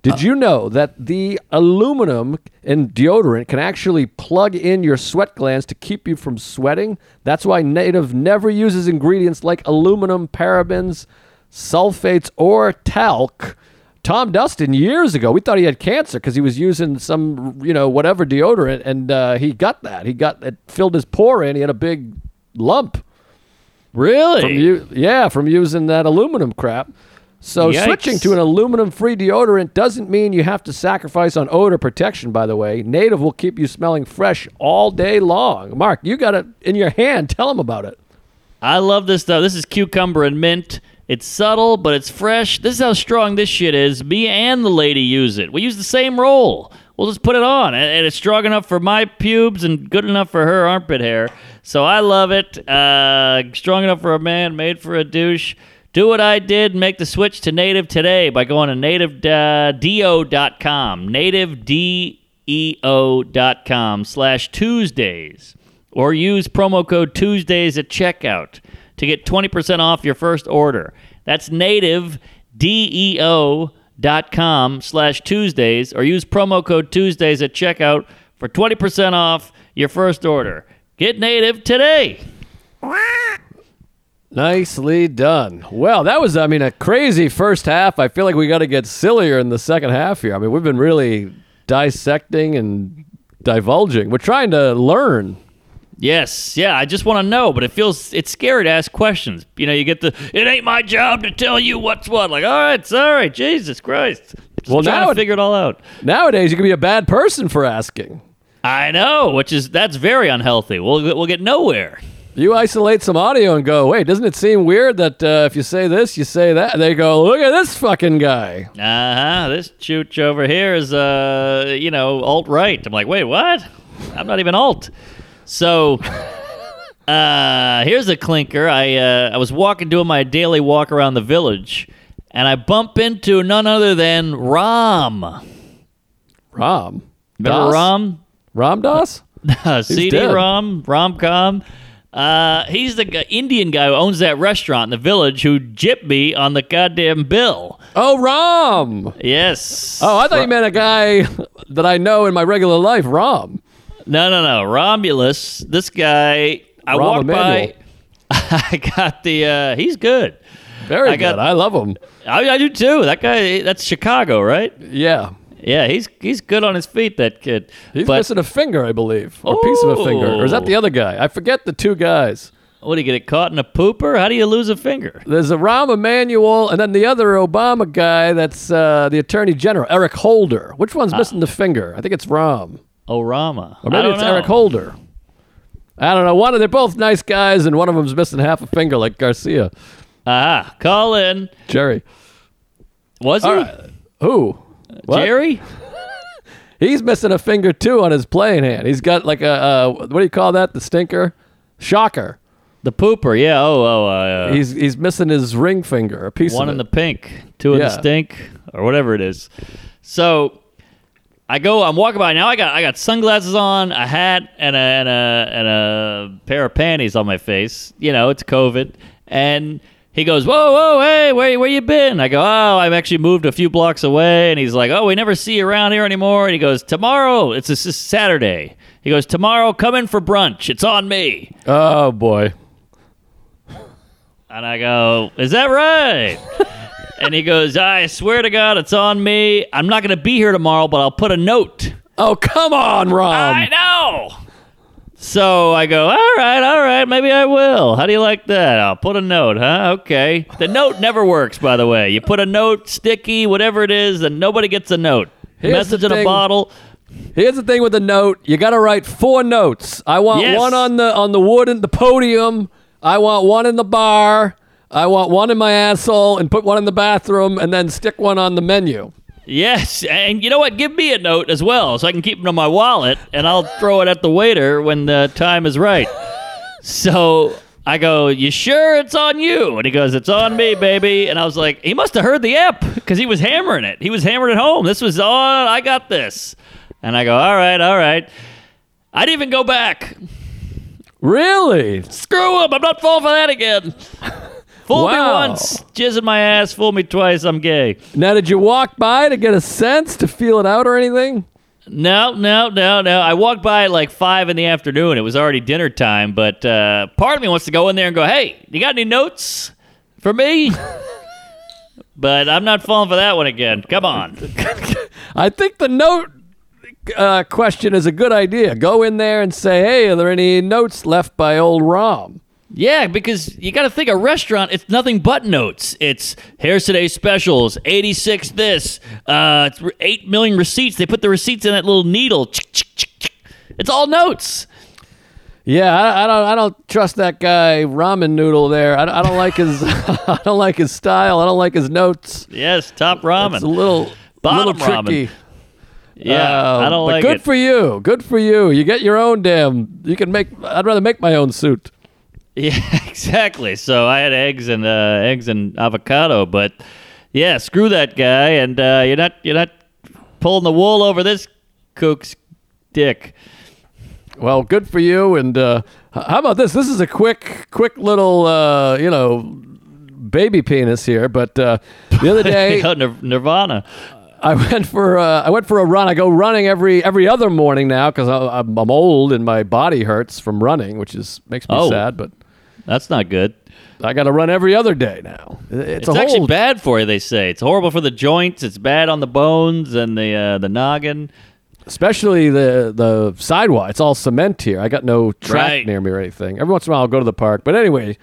Did uh. you know that the aluminum in deodorant can actually plug in your sweat glands to keep you from sweating? That's why Native never uses ingredients like aluminum, parabens, sulfates, or talc. Tom Dustin years ago, we thought he had cancer because he was using some, you know, whatever deodorant, and uh, he got that. He got it filled his pore in. He had a big lump really? from you, yeah, from using that aluminum crap. So Yikes. switching to an aluminum-free deodorant doesn't mean you have to sacrifice on odor protection. By the way, Native will keep you smelling fresh all day long. Mark, you got it in your hand. Tell them about it. I love this stuff. This is cucumber and mint. It's subtle, but it's fresh. This is how strong this shit is. Me and the lady use it. We use the same roll. we'll just put it on, and, it's strong enough for my pubes and good enough for her armpit hair. So I love it. Uh, strong enough for a man, made for a douche. Do what I did and make the switch to native today by going to nativedeo.com. Nativedeo.com slash Tuesdays. Or use promo code Tuesdays at checkout to get 20% off your first order. That's nativedeo.com slash Tuesdays or use promo code Tuesdays at checkout for 20% off your first order. Get native today. Nicely done. Well, that was, I mean, a crazy first half. I feel like we got to get sillier in the second half here. I mean, we've been really dissecting and divulging. We're trying to learn. Yes, yeah, I just want to know, but it feels it's scary to ask questions. You know, you get the it ain't my job to tell you what's what. Like, all right, sorry, Jesus Christ. Just Well, now to figure it all out. Nowadays, you can be a bad person for asking. I know, which is that's very unhealthy. We'll we'll get nowhere. You isolate some audio and go, wait, doesn't it seem weird that uh, if you say this, you say that? They go, look at this fucking guy. Uh huh. This chooch over here is, uh, you know, alt right. I'm like, wait, what? I'm not even alt. So, uh, here's a clinker. I uh, I was walking, doing my daily walk around the village, and I bump into none other than Rom. Rom. Remember Das? Ram? Ram Das? CD dead. Ram, Romcom. Uh, he's the Indian guy who owns that restaurant in the village who jipped me on the goddamn bill. Oh, Rom. Yes. Oh, I thought you meant a guy that I know in my regular life, Ram. No, no, no. Romulus, this guy, I Rahm walked by. I got the. Uh, he's good. Very I got- good. I love him. I, I do too. That guy, that's Chicago, right? Yeah. Yeah, he's he's good on his feet. That kid. He's but missing a finger, I believe, or a piece of a finger. Or is that the other guy? I forget the two guys. what do you get it caught in a pooper? How do you lose a finger? There's a Rahm Emanuel, and then the other Obama guy. That's uh, the Attorney General, Eric Holder. Which one's missing the finger? I think it's Rahm, Oh, Rama. or I maybe don't it's know. Eric Holder. I don't know. One of they're both nice guys, and one of them's missing half a finger, like Garcia. Ah, call in. Jerry. Was he right. Who? What? Jerry? He's missing a finger too on his playing hand. He's got like a uh, what do you call that? The stinker, shocker. The pooper. Yeah. Oh, oh. Uh, He's he's missing his ring finger, a piece one in it. the pink, two in the stink, or whatever it is. So I go. I'm walking by now. I got I got sunglasses on, a hat, and a and a and a pair of panties on my face. You know, it's COVID, and. He goes, whoa, whoa, hey, where, where you been? I go, oh, I've actually moved a few blocks away. And he's like, oh, we never see you around here anymore. And he goes, tomorrow, it's this is Saturday. He goes, tomorrow, come in for brunch. It's on me. Oh boy. And I go, Is that right? and he goes, I swear to God, it's on me. I'm not going to be here tomorrow, but I'll put a note. Oh come on, Rom. I know. So I go, All right, all right, maybe I will. How do you like that? I'll put a note, huh? Okay. The note never works, by the way. You put a note, sticky, whatever it is, and nobody gets a note. Here's Message in a bottle. Here's the thing with the note: you got to write four notes. I want Yes. one on the on the wood and the podium. I want one in the bar. I want one in my asshole, and put one in the bathroom, and then stick one on the menu. Yes, and you know what? Give me a note as well, so I can keep it in my wallet, and I'll throw it at the waiter when the time is right. So I go, "You sure it's on you?" And he goes, "It's on me, baby." And I was like, "He must have heard the app because he was hammering it. He was hammering it home. This was on. I got this." And I go, "All right, all right." I didn't even go back. Really? Screw him! I'm not falling for that again. Fool me once, jizz in my ass. Fool me twice. I'm gay. Now, did you walk by to get a sense to feel it out or anything? No, no, no, no. I walked by at like five in the afternoon. It was already dinner time, but uh, part of me wants to go in there and go, "Hey, you got any notes for me?" but I'm not falling for that one again. Come on. I think the note uh, question is a good idea. Go in there and say, "Hey, are there any notes left by old Rom?" Yeah, because you got to think a restaurant. It's nothing but notes. It's here's today's specials. Eighty six this. Uh, it's eight million receipts. They put the receipts in that little needle. It's all notes. Yeah, I, I don't. I don't trust that guy ramen noodle there. I, I don't like his. I don't like his style. I don't like his notes. Yes, top ramen. It's a little, Bottom little tricky. Yeah, I don't but like good it. for you. Good for you. You get your own damn. You can make. I'd rather make my own suit. Yeah, exactly. So I had eggs and uh, eggs and avocado, but yeah, screw that guy, and uh, you're not you're not pulling the wool over this kook's dick. Well, good for you. And uh, how about this? This is a quick, quick little, uh, you know, baby penis here. But uh, the other day, Nir- Nirvana. I went for uh, I went for a run. I go running every every other morning now because I'm, I'm old and my body hurts from running, which is makes me Oh. sad. But That's not good. I got to run every other day now. It's, It's, a actually whole bad for you. They say it's horrible for the joints. It's bad on the bones and the uh, the noggin. especially the the sidewalk. It's all cement here. I got no track Right. near me or anything. Every once in a while, I'll go to the park. But anyway,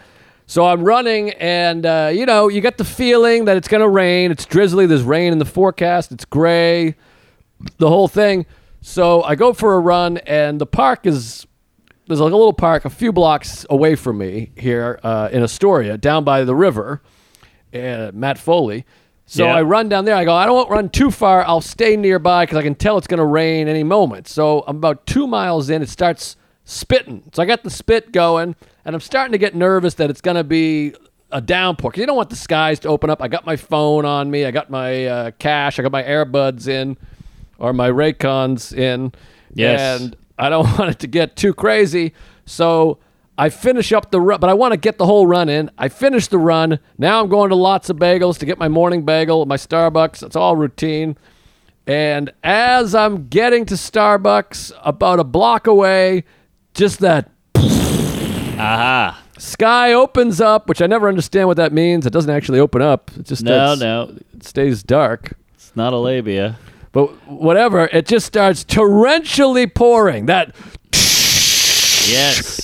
so I'm running, and uh, you know, you get the feeling that it's gonna rain. It's drizzly. There's rain in the forecast. It's gray. The whole thing. So I go for a run, and the park is there's like a little park a few blocks away from me here uh, in Astoria, down by the river. Uh, Matt Foley. So Yeah. I run down there. I go, I don't want to run too far. I'll stay nearby because I can tell it's going to rain any moment. So I'm about two miles in. It starts spitting. So I got the spit going, and I'm starting to get nervous that it's going to be a downpour because you don't want the skies to open up. I got my phone on me. I got my uh, cash. I got my earbuds in or my Raycons in. Yes. And I don't want it to get too crazy. So I finish up the run, but I want to get the whole run in. I finish the run. Now I'm going to lots of bagels to get my morning bagel, my Starbucks. It's all routine. And as I'm getting to Starbucks, about a block away, just that Aha. sky opens up, which I never understand what that means. It doesn't actually open up. It just No, no, it stays dark. it's not a labia. But whatever, it just starts torrentially pouring. That Yes.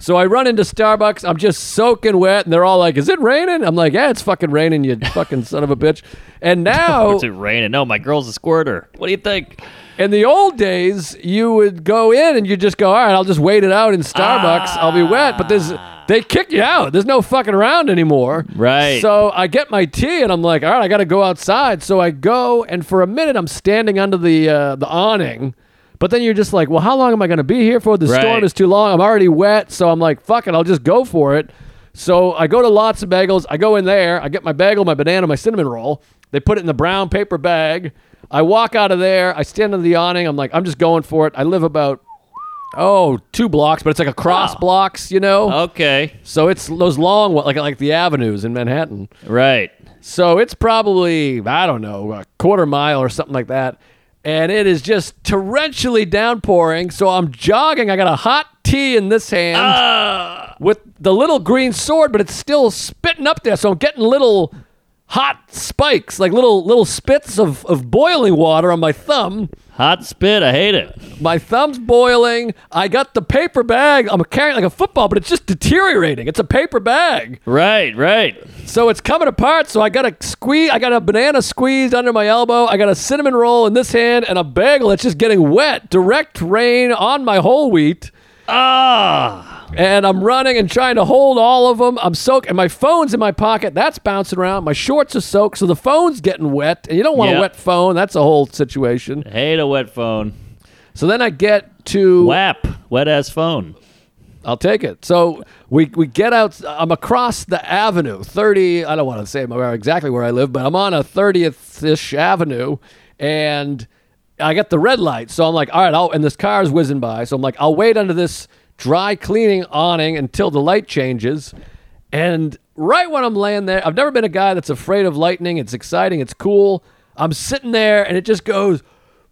So I run into Starbucks. I'm just soaking wet, and they're all like, "Is it raining?" I'm like, "Yeah, it's fucking raining, you fucking son of a bitch." And now, It's it raining. No, my girl's a squirter. What do you think? In the old days, you would go in and you'd just go, "All right, I'll just wait it out in Starbucks. I'll be wet." But there's they kick you out. There's no fucking around anymore. Right. So I get my tea, and I'm like, "All right, I got to go outside." So I go, and for a minute, I'm standing under the uh, the awning. But then you're just like, well, how long am I going to be here for? The storm is too long. I'm already wet. So I'm like, fuck it, I'll just go for it. So I go to lots of bagels. I go in there. I get my bagel, my banana, my cinnamon roll. They put it in the brown paper bag. I walk out of there. I stand under the awning. I'm like, I'm just going for it. I live about, oh, two blocks, but it's like a cross Oh. blocks, you know? Okay. So it's those long, like, like the avenues in Manhattan. Right. So it's probably, I don't know, a quarter mile or something like that. And it is just torrentially downpouring. So I'm jogging. I got a hot tea in this hand Ah. with the little green sword, but it's still spitting up there. So I'm getting little hot spikes, like little little spits of, of boiling water on my thumb. Hot spit. I hate it. My thumb's boiling. I got the paper bag. I'm carrying it like a football, but it's just deteriorating. It's a paper bag. Right. Right. So it's coming apart. So I got a squeeze. I got a banana squeezed under my elbow. I got a cinnamon roll in this hand and a bagel that's just getting wet. Direct rain on my whole wheat. Ah. And I'm running and trying to hold all of them. I'm soaked, and my phone's in my pocket. That's bouncing around. My shorts are soaked, so the phone's getting wet. And you don't want a wet phone. That's a whole situation. Hate a wet phone. So then I get to. WAP. Wet ass phone. I'll take it. So we we get out. I'm across the avenue, 30. I don't want to say exactly where I live, but I'm on a 30th ish avenue, and I get the red light. So I'm like, all right, I'll, and this car's whizzing by. So I'm like, I'll wait under this dry cleaning awning until the light changes. And right when I'm laying there, I've never been a guy that's afraid of lightning. It's exciting. It's cool. I'm sitting there, and it just goes.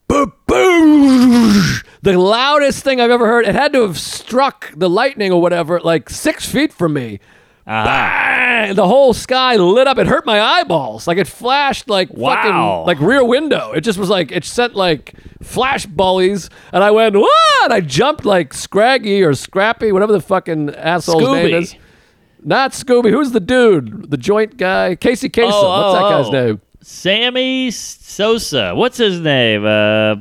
Boom, boom. The loudest thing I've ever heard. It had to have struck the lightning or whatever, like six feet from me. Bang! The whole sky lit up. It hurt my eyeballs. Like it flashed like Wow. fucking like rear window. It just was like it sent like flash bullies, and I went what? I jumped like Scraggy or Scrappy, whatever the fucking asshole's name Scooby. is. Not Scooby. Who's the dude? The joint guy? Casey Kasem. Oh, What's that oh, guy's oh. name? Sammy Sosa. What's his name? Uh,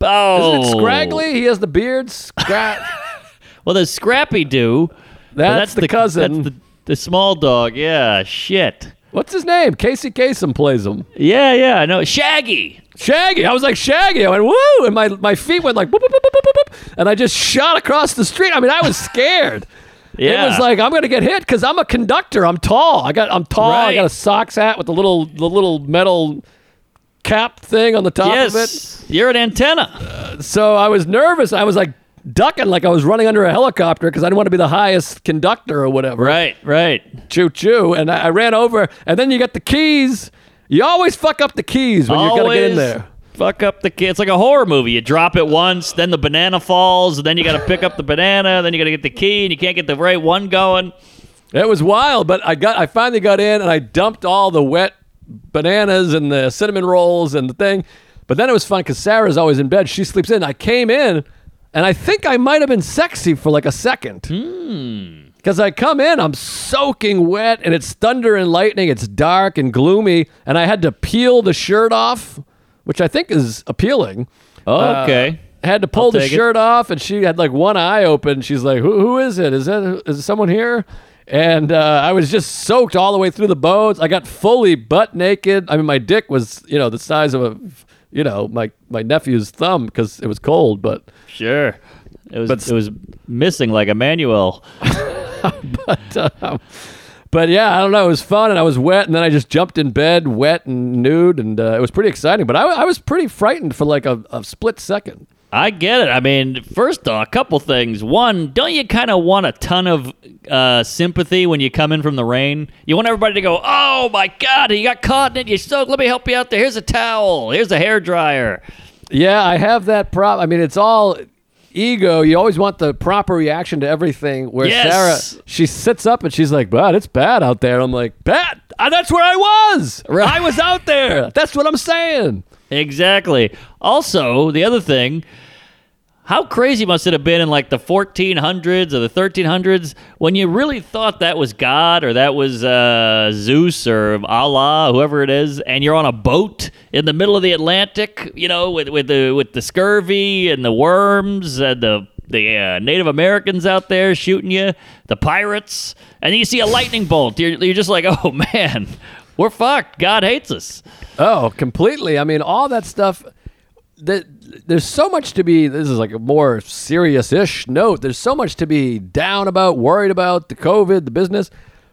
oh. isn't it Scraggly? He has the beard. Scrap. Well, there's Scrappy Doo. but That's the cousin. That's the, the small dog. Yeah. Shit. What's his name? Casey Kasem plays him. Yeah. Yeah. I know. Shaggy. Shaggy. I was like Shaggy. I went woo, and my, my feet went like boop, boop, boop, boop, boop, boop, and I just shot across the street. I mean, I was scared. Yeah. It was like I'm gonna get hit because I'm a conductor. I'm tall. I got I'm tall. I got a socks hat with the little the little metal cap thing on the top of it. you're an antenna. So I was nervous. I was like ducking like I was running under a helicopter because I didn't want to be the highest conductor or whatever. Right, right. Choo choo. And I, I ran over, and then you got the keys. You always fuck up the keys when you're gonna get in there. Fuck up the key. It's like a horror movie. You drop it once, then the banana falls, and then you got to pick up the banana, then you got to get the key, and you can't get the right one going. It was wild, but I got I finally got in and I dumped all the wet bananas and the cinnamon rolls and the thing. But then it was fun because Sarah's always in bed. She sleeps in. I came in and I think I might have been sexy for like a second. Because I come in, I'm soaking wet and it's thunder and lightning. It's dark and gloomy. And I had to peel the shirt off, which I think is appealing. Oh, okay. I had to pull the take it. shirt off, and she had like one eye open. She's like, "Who, who is it? Is that is someone here?" And uh, I was just soaked all the way through the bones. I got fully butt naked. I mean, my dick was you know the size of a you know my my nephew's thumb because it was cold. But Sure. It was But- it was missing like Emanuel. but um, but yeah, I don't know. It was fun, and I was wet, and then I just jumped in bed, wet and nude, and uh, it was pretty exciting. But I, I was pretty frightened for like a, a split second. I get it. I mean, first off, a couple things. One, don't you kind of want a ton of uh, sympathy when you come in from the rain? You want everybody to go, "Oh my God, you got caught in it. You soaked. Let me help you out there. Here's a towel. Here's a hair dryer." Yeah, I have that problem. I mean, it's all ego. You always want the proper reaction to everything. Where Yes. Sarah, she sits up and she's like, "Bad, it's bad out there." I'm like, "Bad? Uh, that's where I was. Right. I was out there. That's what I'm saying." Exactly. Also, the other thing, how crazy must it have been in like the 1400s or the 1300s when you really thought that was God or that was uh, Zeus or Allah, whoever it is, and you're on a boat in the middle of the Atlantic, you know, with with the with the scurvy and the worms and the the uh, Native Americans out there shooting you, the pirates, and you see a lightning bolt. You're, you're just like, oh man, we're fucked. God hates us. Oh, completely. I mean, all that stuff. That there's so much to be. This is like a more serious-ish note. There's so much to be down about, worried about the COVID, the business,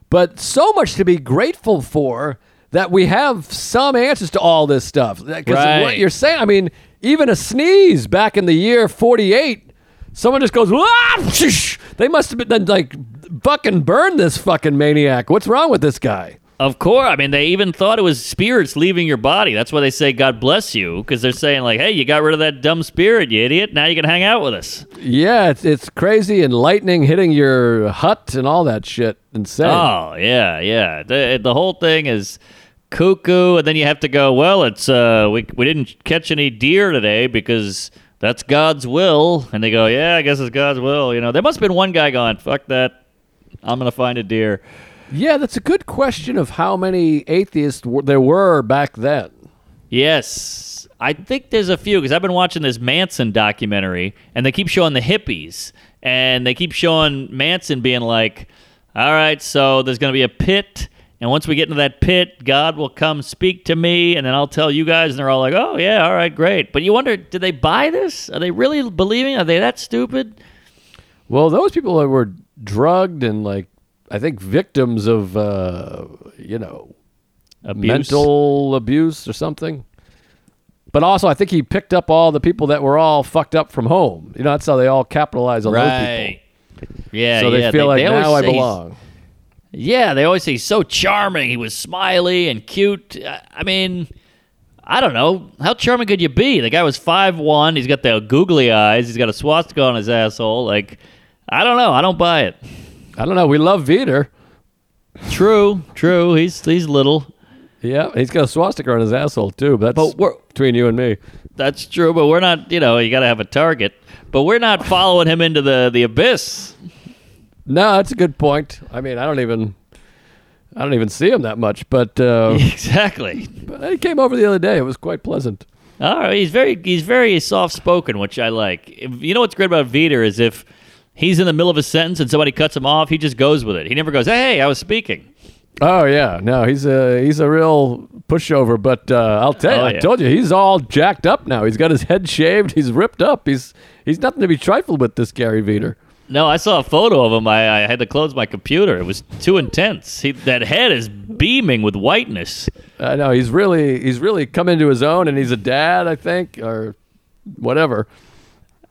but so much to be grateful for that we have some answers to all this stuff. Because what you're saying, I mean, even a sneeze back in the year 48, someone just goes, "Ah!" Shish! they must have been like fucking burn this fucking maniac. What's wrong with this guy? Of course. I mean, they even thought it was spirits leaving your body. That's why they say God bless you, because they're saying, like, hey, you got rid of that dumb spirit, you idiot. Now you can hang out with us. Yeah, it's it's crazy and lightning hitting your hut and all that shit. Insane. Oh, yeah, yeah. The, the whole thing is cuckoo. And then you have to go, well, it's, uh, we, we didn't catch any deer today because that's God's will. And they go, yeah, I guess it's God's will. You know, there must have been one guy going, fuck that. I'm going to find a deer. Yeah, that's a good question of how many atheists w- there were back then. Yes. I think there's a few because I've been watching this Manson documentary and they keep showing the hippies and they keep showing Manson being like, all right, so there's going to be a pit. And once we get into that pit, God will come speak to me, and then I'll tell you guys. And they're all like, "Oh yeah, all right, great." But you wonder, did they buy this? Are they really believing? Are they that stupid? Well, those people that were drugged and like I think victims of uh, you know Abuse? mental abuse or something. But also, I think he picked up all the people that were all fucked up from home. You know, that's how they all capitalize on those right? Yeah. So they yeah. feel like always now I belong. Yeah, they always say he's so charming. He was smiley and cute. I I mean, I don't know. How charming could you be? The guy was five one. He's got the googly eyes. He's got a swastika on his asshole. Like, I don't know. I don't buy it. I don't know. We love Vider. True, true. He's he's little. Yeah, he's got a swastika on his asshole too. But that's But between you and me. That's true. But we're not. You know, you got to have a target. But we're not following him into the the abyss. No, that's a good point. I mean, I don't even, I don't even see him that much. But, uh, exactly. but he came over the other day. It was quite pleasant. All right, he's very he's very soft spoken, which I like. You know what's great about Vider is if he's in the middle of a sentence and somebody cuts him off, he just goes with it. He never goes, "Hey, I was speaking." Oh yeah, no, he's a he's a real pushover. But uh, I'll tell you, Oh, I told you, he's all jacked up now. He's got his head shaved. He's ripped up. He's he's nothing to be trifled with. This Gary Vider. No, I saw a photo of him. I, I had to close my computer. It was too intense. He, that head is beaming with whiteness. I know he's really he's really come into his own, and he's a dad, I think, or whatever.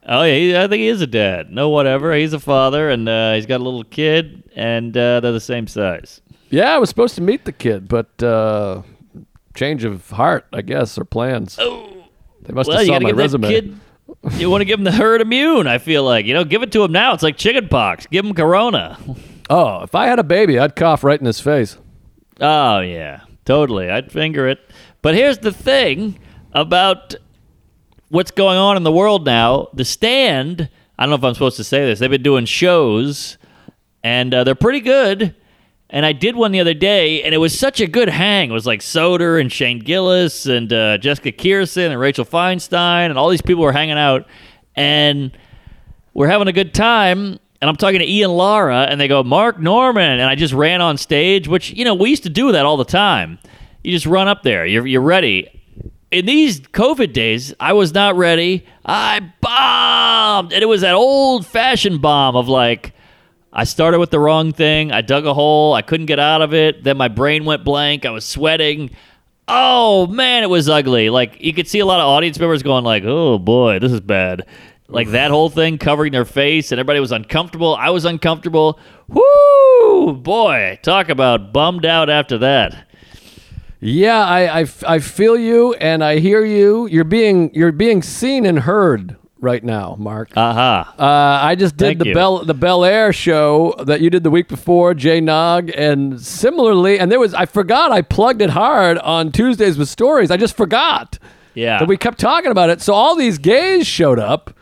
Oh yeah, he, I think he is a dad. No, whatever. He's a father, and uh, he's got a little kid, and uh, they're the same size. Yeah, I was supposed to meet the kid, but uh, change of heart, I guess, or plans. Oh, they must Well, have saw my resume. kid. You want to give him the herd immune? I feel like you know, give it to him now. It's like chicken pox. Give him corona. Oh, if I had a baby, I'd cough right in his face. Oh yeah, totally. I'd finger it. But here's the thing about what's going on in the world now. The Stand. I don't know if I'm supposed to say this. They've been doing shows, and uh, they're pretty good. And I did one the other day, and it was such a good hang. It was like Soder and Shane Gillis and uh, Jessica Kirson and Rachel Feinstein, and all these people were hanging out, and we're having a good time. And I'm talking to Ian Lara, and they go, Mark Normand. And I just ran on stage, which, you know, we used to do that all the time. You just run up there, you're, you're ready. In these COVID days, I was not ready. I bombed. And it was that old fashioned bomb of like, I started with the wrong thing. I dug a hole. I couldn't get out of it. Then my brain went blank. I was sweating. Oh man, it was ugly. Like you could see a lot of audience members going like, "Oh boy, this is bad." Like that whole thing covering their face and everybody was uncomfortable. I was uncomfortable. Whoo, boy, talk about bummed out after that. Yeah, I I feel you and I hear you. You're being you're being seen and heard right now, Mark. Aha. Uh, I just did Thank the you. Bel the Bel Air show that you did the week before, Jay Nog, and similarly, and there was I forgot I plugged it hard on Tuesdays with stories. I just forgot Yeah. that we kept talking about it. So all these gays showed up,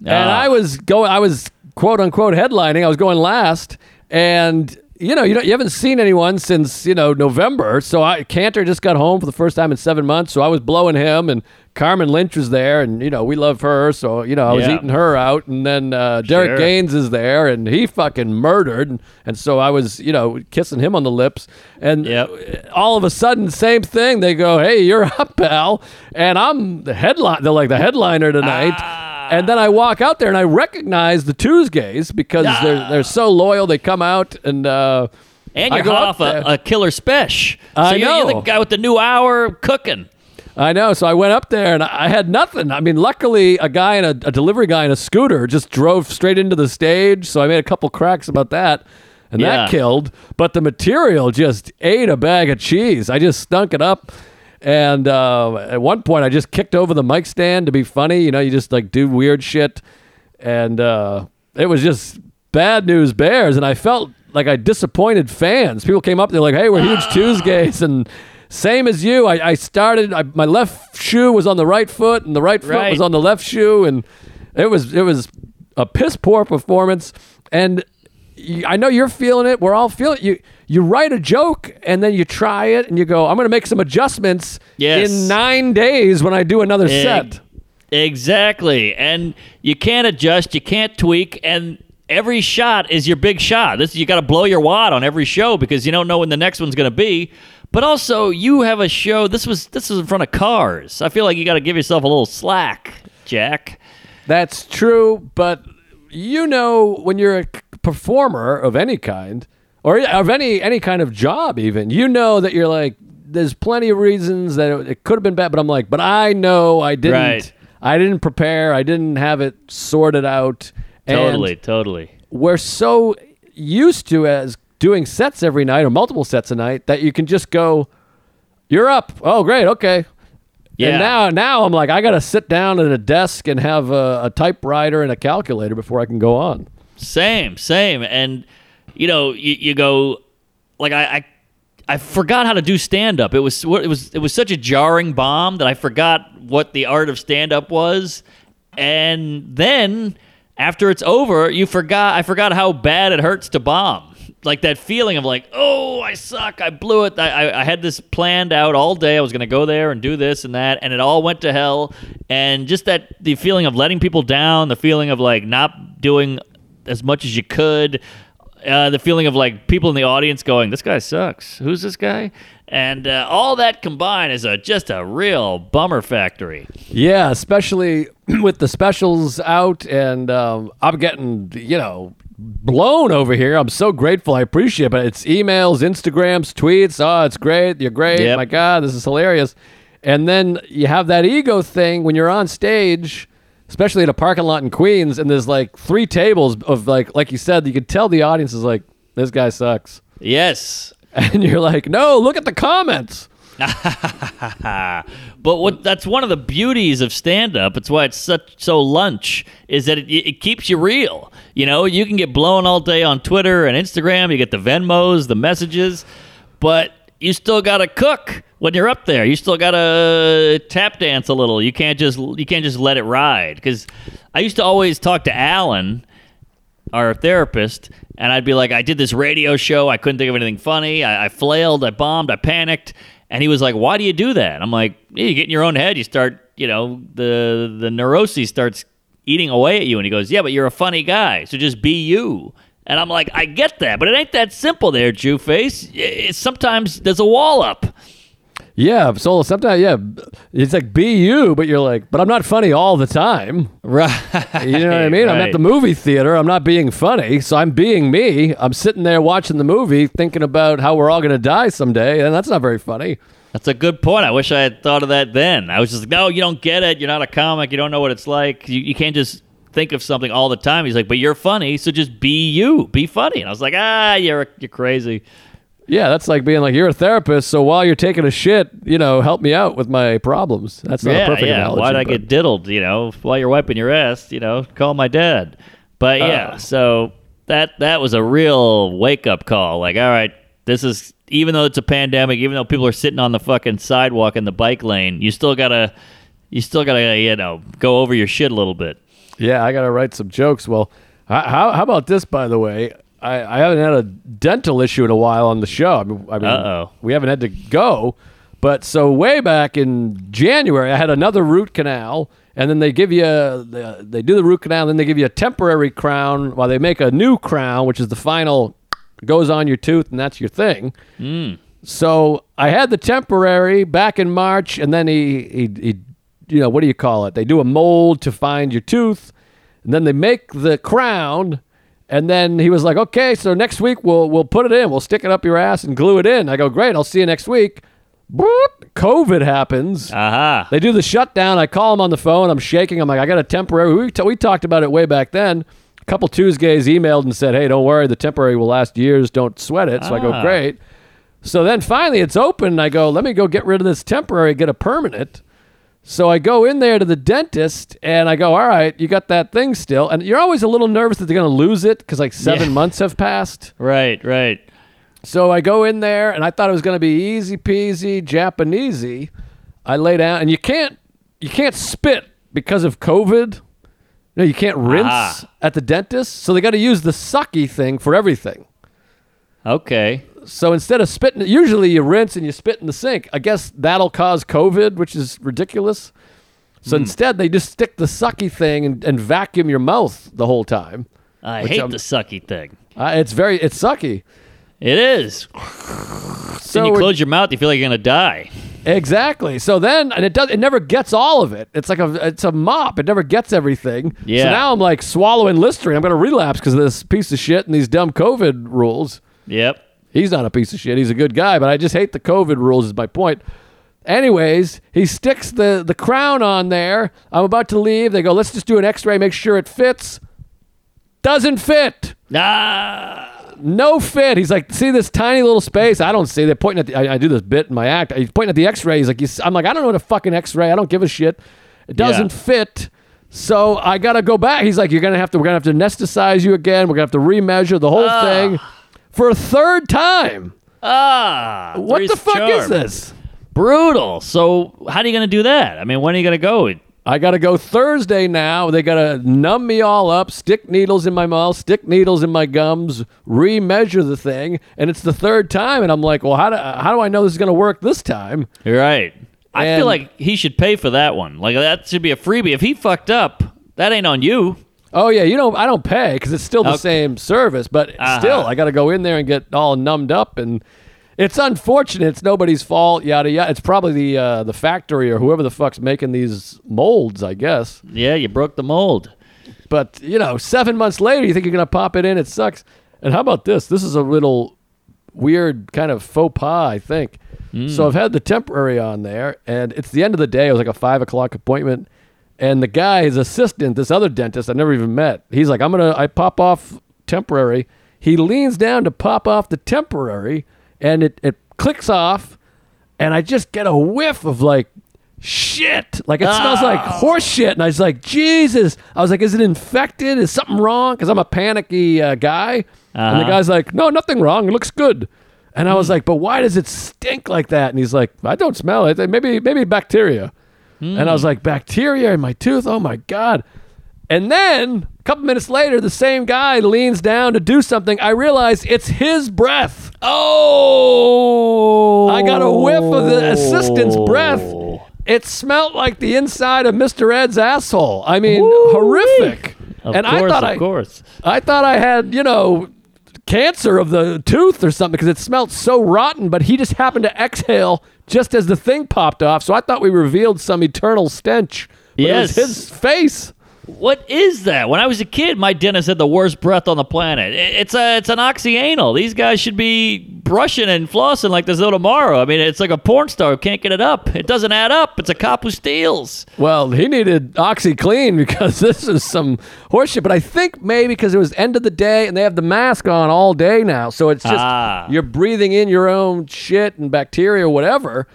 and Ah. I was going. I was quote unquote headlining. I was going last, and you know you don't, you haven't seen anyone since you know November. So I Cantor just got home for the first time in seven months. So I was blowing him, and Carmen Lynch was there, and you know we love her. So you know I was Yeah. eating her out, and then uh, Derek Sure. Gaines is there, and he fucking murdered, and, and so I was you know kissing him on the lips, and Yep. all of a sudden, same thing. They go, "Hey, you're up, pal," and I'm the headline. They're like the headliner tonight. Ah. And then I walk out there and I recognize the Tuesdays because they're they're so loyal. They come out and uh, and you're go hot off a, a killer spesh. So I you're, you're know. the guy with the new hour cooking. I know. So I went up there and I had nothing. I mean, luckily, a guy and a, a delivery guy in a scooter just drove straight into the stage. So I made a couple cracks about that. And Yeah. that killed. But the material just ate a bag of cheese. I just stunk it up. And uh, at one point, I just kicked over the mic stand to be funny. You know, you just like do weird shit. And uh, it was just bad news bears. And I felt like I disappointed fans. People came up, they're like, hey, we're huge Tuesdays. And same as you, I, I started, I, my left shoe was on the right foot, and the right foot Right. was on the left shoe. And it was, it was a piss poor performance. And I know you're feeling it. We're all feeling it. You you write a joke and then you try it and you go, I'm going to make some adjustments Yes. in nine days when I do another set. Exactly. And you can't adjust, you can't tweak, and every shot is your big shot. This you got to blow your wad on every show because you don't know when the next one's going to be. But also, you have a show. This was this was in front of cars. I feel like you got to give yourself a little slack, Jack. That's true, but you know when you're a performer of any kind or of any any kind of job even, you know that you're like there's plenty of reasons that it, it could have been bad, but I'm like, but I know I didn't Right. I didn't prepare, I didn't have it sorted out. and Totally, totally. we're so used to as doing sets every night or multiple sets a night that you can just go you're up. Oh, great. Okay. Yeah. And now, now I'm like, I got to sit down at a desk and have a, a typewriter and a calculator before I can go on. Same, same. And you know, you, you go like I, I I forgot how to do stand up. It was it was it was such a jarring bomb that I forgot what the art of stand up was. And then after it's over, you forgot I forgot how bad it hurts to bomb. Like that feeling of like, oh, I suck, I blew it. I, I, I had this planned out all day. I was gonna go there and do this and that, and it all went to hell. And just that the feeling of letting people down, the feeling of like not doing as much as you could. Uh, the feeling of like people in the audience going, "This guy sucks. Who's this guy?" And uh, all that combined is a just a real bummer factory. Yeah, especially with the specials out, and um, I'm getting you know blown over here. I'm so grateful. I appreciate it. But it's emails, Instagrams, tweets. Oh, it's great. You're great. Yep. My God, this is hilarious. And then you have that ego thing when you're on stage, especially at a parking lot in Queens, and there's like three tables of like, like you said, you could tell the audience is like, this guy sucks. Yes, And you're like, no, look at the comments. but what that's one of the beauties of stand up. It's why it's such so lunch is that it, it keeps you real. You know, you can get blown all day on Twitter and Instagram. You get the Venmos, the messages, but you still got to cook when you're up there. You still got to tap dance a little. You can't just you can't just let it ride cuz I used to always talk to Alan our therapist, and I'd be like, I did this radio show. I couldn't think of anything funny. I, I flailed. I bombed. I panicked. And he was like, Why do you do that? I'm like, yeah, You get in your own head. You start, you know, the the neuroses starts eating away at you. And he goes, Yeah, but you're a funny guy, so just be you. And I'm like, I get that, but it ain't that simple, there, Jew face. Sometimes there's a wall up. Yeah, so sometimes, yeah, it's like be you, but you're like, but I'm not funny all the time. Right. You know what I mean? I'm at the movie theater. I'm not being funny, so I'm being me. I'm sitting there watching the movie, thinking about how we're all going to die someday, and that's not very funny. That's a good point. I wish I had thought of that then. I was just like, no, you don't get it. You're not a comic. You don't know what it's like. You, you can't just think of something all the time. He's like, but you're funny, so just be you. Be funny. And I was like, ah, you're you're crazy. Yeah, that's like being like you're a therapist, so while you're taking a shit, you know, help me out with my problems. That's not a yeah, perfect yeah. analogy. Why'd I but- get diddled? You know, while you're wiping your ass, you know, call my dad. But yeah, Uh. so that that was a real wake up call. Like, all right, this is even though it's a pandemic, even though people are sitting on the fucking sidewalk in the bike lane, you still gotta, you still gotta, you know, go over your shit a little bit. Yeah, I got to write some jokes. Well, how, how about this, by the way? I, I haven't had a dental issue in a while on the show. I mean, I mean Uh-oh. we haven't had to go. But so way back in January, I had another root canal, and then they give you a, they, do the root canal, then they give you a temporary crown while they make a new crown, which is the final goes on your tooth, and that's your thing. Hmm. So I had the temporary back in March, and then he, he, he, you know, what do you call it? They do a mold to find your tooth, and then they make the crown. And then he was like, "Okay, so next week we'll we'll put it in. We'll stick it up your ass and glue it in." I go, "Great, I'll see you next week." Boop, COVID happens. Aha. They do the shutdown. I call him on the phone. I'm shaking. I'm like, I got a temporary. We, t- we talked about it way back then. A couple Tuesdays emailed and said, hey, don't worry. The temporary will last years. Don't sweat it. So I go, Ah. great. So then finally it's open. I go, let me go get rid of this temporary, get a permanent. So I go in there to the dentist and I go, all right, you got that thing still. And you're always a little nervous that they're going to lose it because like seven Yeah. months have passed. Right, right. So I go in there and I thought it was going to be easy peasy Japanesey. I lay down and you can't you can't spit because of COVID. No, you can't rinse Ah. at the dentist. So they got to use the sucky thing for everything. Okay. So instead of spitting, usually you rinse and you spit in the sink. I guess that'll cause COVID, which is ridiculous. So instead, they just stick the sucky thing and, and vacuum your mouth the whole time. I hate I'm- the sucky thing. Uh, it's very it's sucky. It is. So then you close your mouth, you feel like you're gonna die. Exactly. So then, and it does. It never gets all of it. It's like a. It's a mop. It never gets everything. Yeah. So now I'm like swallowing Listerine. I'm gonna relapse because of this piece of shit and these dumb COVID rules. Yep. He's not a piece of shit. He's a good guy, but I just hate the COVID rules. Is my point. Anyways, he sticks the the crown on there. I'm about to leave. They go, let's just do an X-ray, make sure it fits. Doesn't fit. Ah. No fit. He's like, see this tiny little space? I don't see. They're pointing at the. I, I do this bit in my act. He's pointing at the X-ray. He's like, I'm like, I don't know what a fucking X-ray. I don't give a shit. It doesn't Yeah. fit. So I gotta go back. He's like, you're gonna have to. We're gonna have to anesthetize you again. We're gonna have to remeasure the whole thing for a third time. Ah. What the fuck is this? Brutal. So how are you gonna do that? I mean, when are you gonna go? I gotta go Thursday now. They gotta numb me all up, stick needles in my mouth, stick needles in my gums, remeasure the thing, and it's the third time. And I'm like, well, how do how do I know this is gonna work this time? You're right. I feel like he should pay for that one. Like that should be a freebie. If he fucked up, that ain't on you. Oh yeah, you don't. I don't pay because it's still the Okay. same service, but Uh-huh. still, I got to go in there and get all numbed up, and it's unfortunate. It's nobody's fault. Yada yada. It's probably the uh, the factory or whoever the fuck's making these molds, I guess. Yeah, you broke the mold. But you know, seven months later, you think you're gonna pop it in? It sucks. And how about this? This is a little weird kind of faux pas, I think. So I've had the temporary on there, and it's the end of the day. It was like a five o'clock appointment, and the guy, his assistant, this other dentist I never even met, he's like, "I'm gonna, I pop off temporary." He leans down to pop off the temporary, and it it clicks off, and I just get a whiff of like shit. Like it smells like horse shit. And I was like, Jesus. I was like, is it infected? Is something wrong? Because I'm a panicky uh, guy. And the Uh-huh. guy's like, no, nothing wrong. It looks good. And I was like, but why does it stink like that? And he's like, I don't smell it. Maybe maybe bacteria. And I was mm. like, bacteria in my tooth? Oh my God. And then a couple minutes later, the same guy leans down to do something. I realize it's his breath. Oh! I got a whiff of the assistant's breath. It smelled like the inside of Mr. Ed's asshole. I mean, horrific. Of and course, I thought of I, course. I thought I had, you know, cancer of the tooth or something because it smelled so rotten. But he just happened to exhale just as the thing popped off. So I thought we revealed some eternal stench. But Yes. his face. What is that? When I was a kid, my dentist had the worst breath on the planet. It's a it's an oxyanal. These guys should be brushing and flossing like there's no tomorrow. I mean, it's like a porn star who can't get it up. It doesn't add up. It's a cop who steals. Well, he needed OxiClean because this is some horseshit. But I think maybe because it was end of the day and they have the mask on all day now, so it's just Ah. you're breathing in your own shit and bacteria or whatever.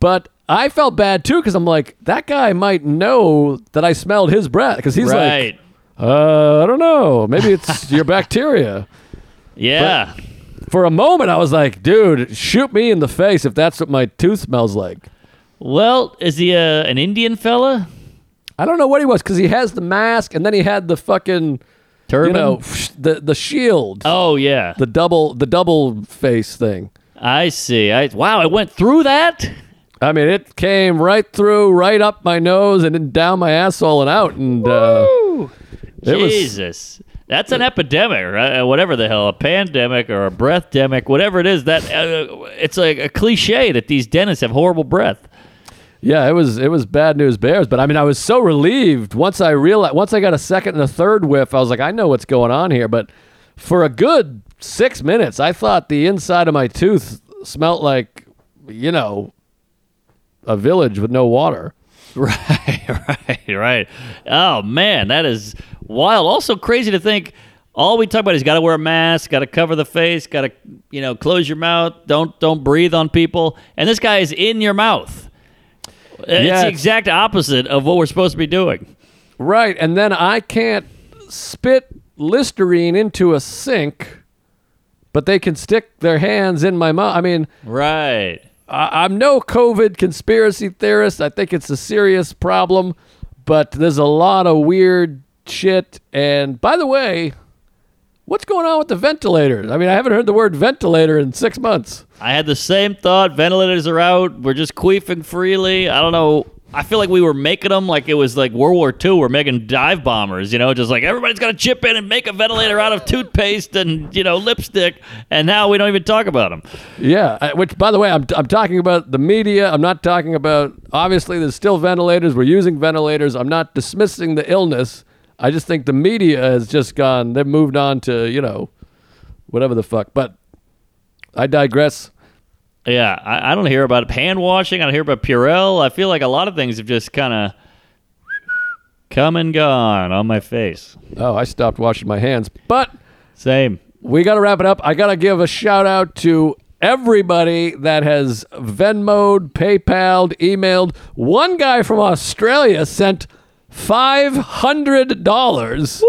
But I felt bad too because I'm like that guy might know that I smelled his breath because he's right. like, uh, I don't know, maybe it's your bacteria. yeah. For a moment, I was like, dude, shoot me in the face if that's what my tooth smells like. well, is he a, an Indian fella? I don't know what he was because he has the mask and then he had the fucking. Turban? you know the the shield oh yeah. the double the double face thing I see. I wow. I went through that. I mean it came right through right up my nose and then down my asshole and out and uh it was Jesus. That's an epidemic, right? Uh, Whatever the hell, a pandemic or a breath demic, whatever it is. That uh, it's like a cliche that these dentists have horrible breath. yeah it was it was bad news bears but i mean i was so relieved once i realized once i got a second and a third whiff i was like i know what's going on here but for a good six minutes i thought the inside of my tooth smelt like you know a village with no water Right, right, right. Oh man, that is wild. Also crazy to think. All we talk about is got to wear a mask, got to cover the face, got to you know close your mouth, don't don't breathe on people, and this guy is in your mouth. It's Yeah, the exact opposite of what we're supposed to be doing. Right, and then I can't spit Listerine into a sink, but they can stick their hands in my mouth. I mean, Right. I'm no COVID conspiracy theorist. I think it's a serious problem, but there's a lot of weird shit. And by the way, what's going on with the ventilators? I mean, I haven't heard the word ventilator in six months. I had the same thought. Ventilators are out. We're just queefing freely. I don't know. I feel like we were making them like it was like World War II. We're making dive bombers, you know, just like everybody's got to chip in and make a ventilator out of toothpaste and, you know, lipstick. And now we don't even talk about them. Yeah, uh, which, by the way, I'm, I'm talking about the media. I'm not talking about, obviously, there's still ventilators. We're using ventilators. I'm not dismissing the illness. I just think the media has just gone, they've moved on to, you know, whatever the fuck. But I digress. Yeah, I, I don't hear about hand washing. I don't hear about Purell. I feel like a lot of things have just kind of come and gone on my face. Oh, I stopped washing my hands. But Same. we got to wrap it up. I got to give a shout out to everybody that has Venmoed, PayPal'd, emailed. One guy from Australia sent $500.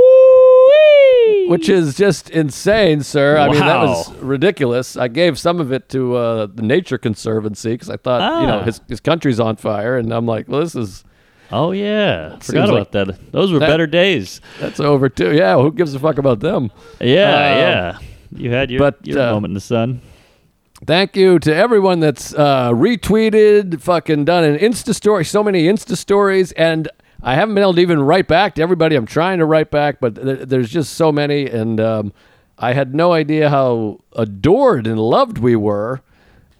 Which is just insane, sir. I mean, that was ridiculous. I gave some of it to uh, the Nature Conservancy because I thought, you know, Ah. his, his country's on fire, and I'm like, well, this is Oh yeah, forgot about like that. Those were that- better days. that's over too. Yeah, who gives a fuck about them? Yeah, Um, yeah. You had your, but, your uh, moment in the sun. Thank you to everyone that's uh, retweeted, fucking done an Insta story, so many Insta stories, and I haven't been able to even write back to everybody I'm trying to write back, but th- there's just so many, and um, I had no idea how adored and loved we were.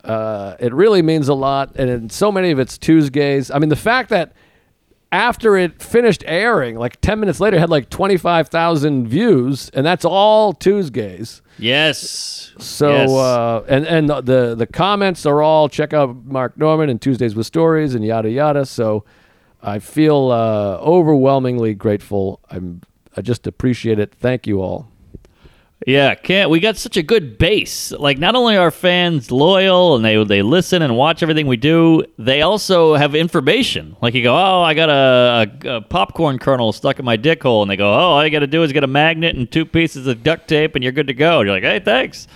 Uh, it really means a lot, and in so many of it's Tuesdays. I mean, the fact that after it finished airing, like 10 minutes later, it had like 25,000 views, and that's all Tuesdays. Yes. So Yes. uh, and and the, the the comments are all check out Mark Normand and Tuesdays with Stories and yada yada. So I feel uh, overwhelmingly grateful. I'm I just appreciate it. Thank you all. Yeah, can't we got such a good base. Like not only are fans loyal and they they listen and watch everything we do, they also have information. Like you go, "Oh, I got a, a, a popcorn kernel stuck in my dick hole." And they go, "Oh, all you got to do is get a magnet and two pieces of duct tape and you're good to go." And you're like, "Hey, thanks."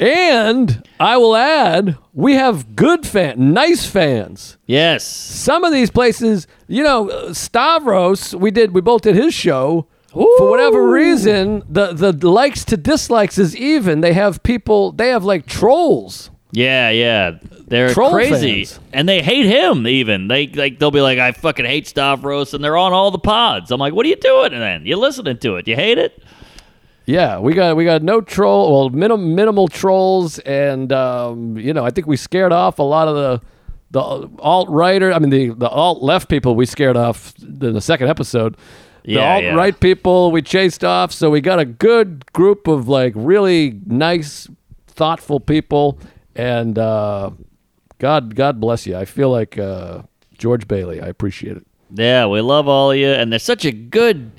And I will add, we have good fan, nice fans. Yes. Some of these places, you know, Stavros, we did, we both did his show. For whatever reason, the the likes to dislikes is even. They have people, they have like trolls. Yeah, yeah. They're Troll crazy. fans. And they hate him even. They like they'll be like, I fucking hate Stavros and they're on all the pods. I'm like, what are you doing then? You're listening to it. You hate it? Yeah, we got we got no troll, well, minim, minimal trolls, and um, you know, I think we scared off a lot of the the alt righter. I mean, the the alt left people we scared off in the second episode. The Yeah, alt yeah. right people we chased off, so we got a good group of like really nice, thoughtful people, and uh, God God bless you. I feel like uh, George Bailey. I appreciate it. Yeah, we love all of you, and they're such a good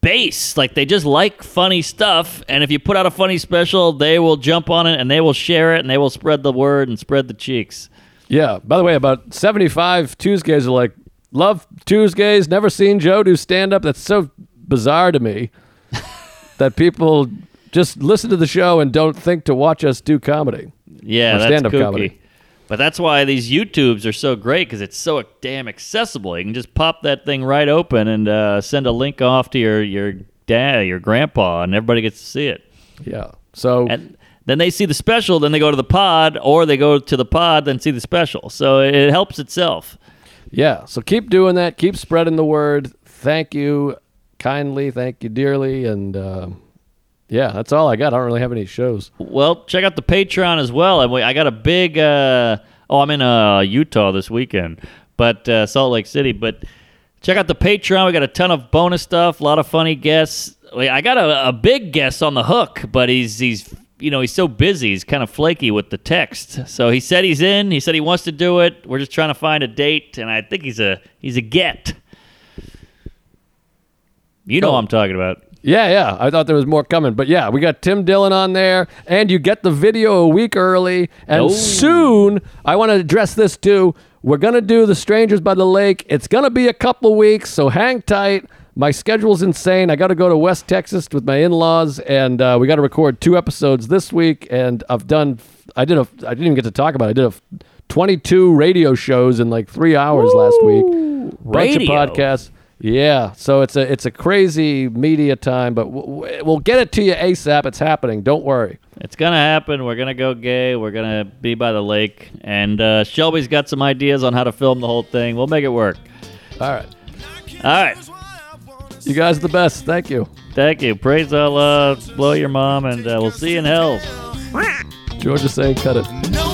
base. Like they just like funny stuff, and if you put out a funny special, they will jump on it and they will share it and they will spread the word and spread the cheeks. Yeah. By the way, about 75 Tuesdays are like, love Tuesdays, never seen Joe do stand up. That's so bizarre to me that people just listen to the show and don't think to watch us do comedy. Yeah, that's stand-up kooky. comedy. But that's why these YouTubes are so great because it's so damn accessible. You can just pop that thing right open and uh, send a link off to your your dad, your grandpa, and everybody gets to see it. Yeah. So, And then they see the special, then they go to the pod, or they go to the pod, then see the special. So it helps itself. Yeah. So keep doing that. Keep spreading the word. Thank you kindly. Thank you dearly. And uh, yeah, that's all I got. I don't really have any shows. Well, check out the Patreon as well. I, I got a big. Uh, oh, I'm in uh, Utah this weekend, but uh, Salt Lake City. But check out the Patreon. We got a ton of bonus stuff, a lot of funny guests. I got a, a big guest on the hook, but he's he's you know he's so busy. He's kind of flaky with the text. So he said he's in. He said he wants to do it. We're just trying to find a date, and I think he's a he's a get. You know Cool. what I'm talking about. Yeah, yeah. I thought there was more coming. But yeah, we got Tim Dillon on there, and you get the video a week early. And Oh. soon, I want to address this too. We're going to do The Strangers by the Lake. It's going to be a couple weeks, so hang tight. My schedule's insane. I got to go to West Texas with my in laws, and uh, we got to record two episodes this week. And I've done, I did a, I didn't even get to talk about it. I did a 22 radio shows in like three hours last week. Bunch of podcasts. Yeah, so it's a it's a crazy media time, but w- we'll get it to you ASAP. It's happening. Don't worry. It's gonna happen. We're gonna go gay. We're gonna be by the lake, and uh, Shelby's got some ideas on how to film the whole thing. We'll make it work. All right, All right. You guys are the best. Thank you, Thank you. Praise Allah. Blow your mom, and uh, we'll see you in hell. George is saying cut it. No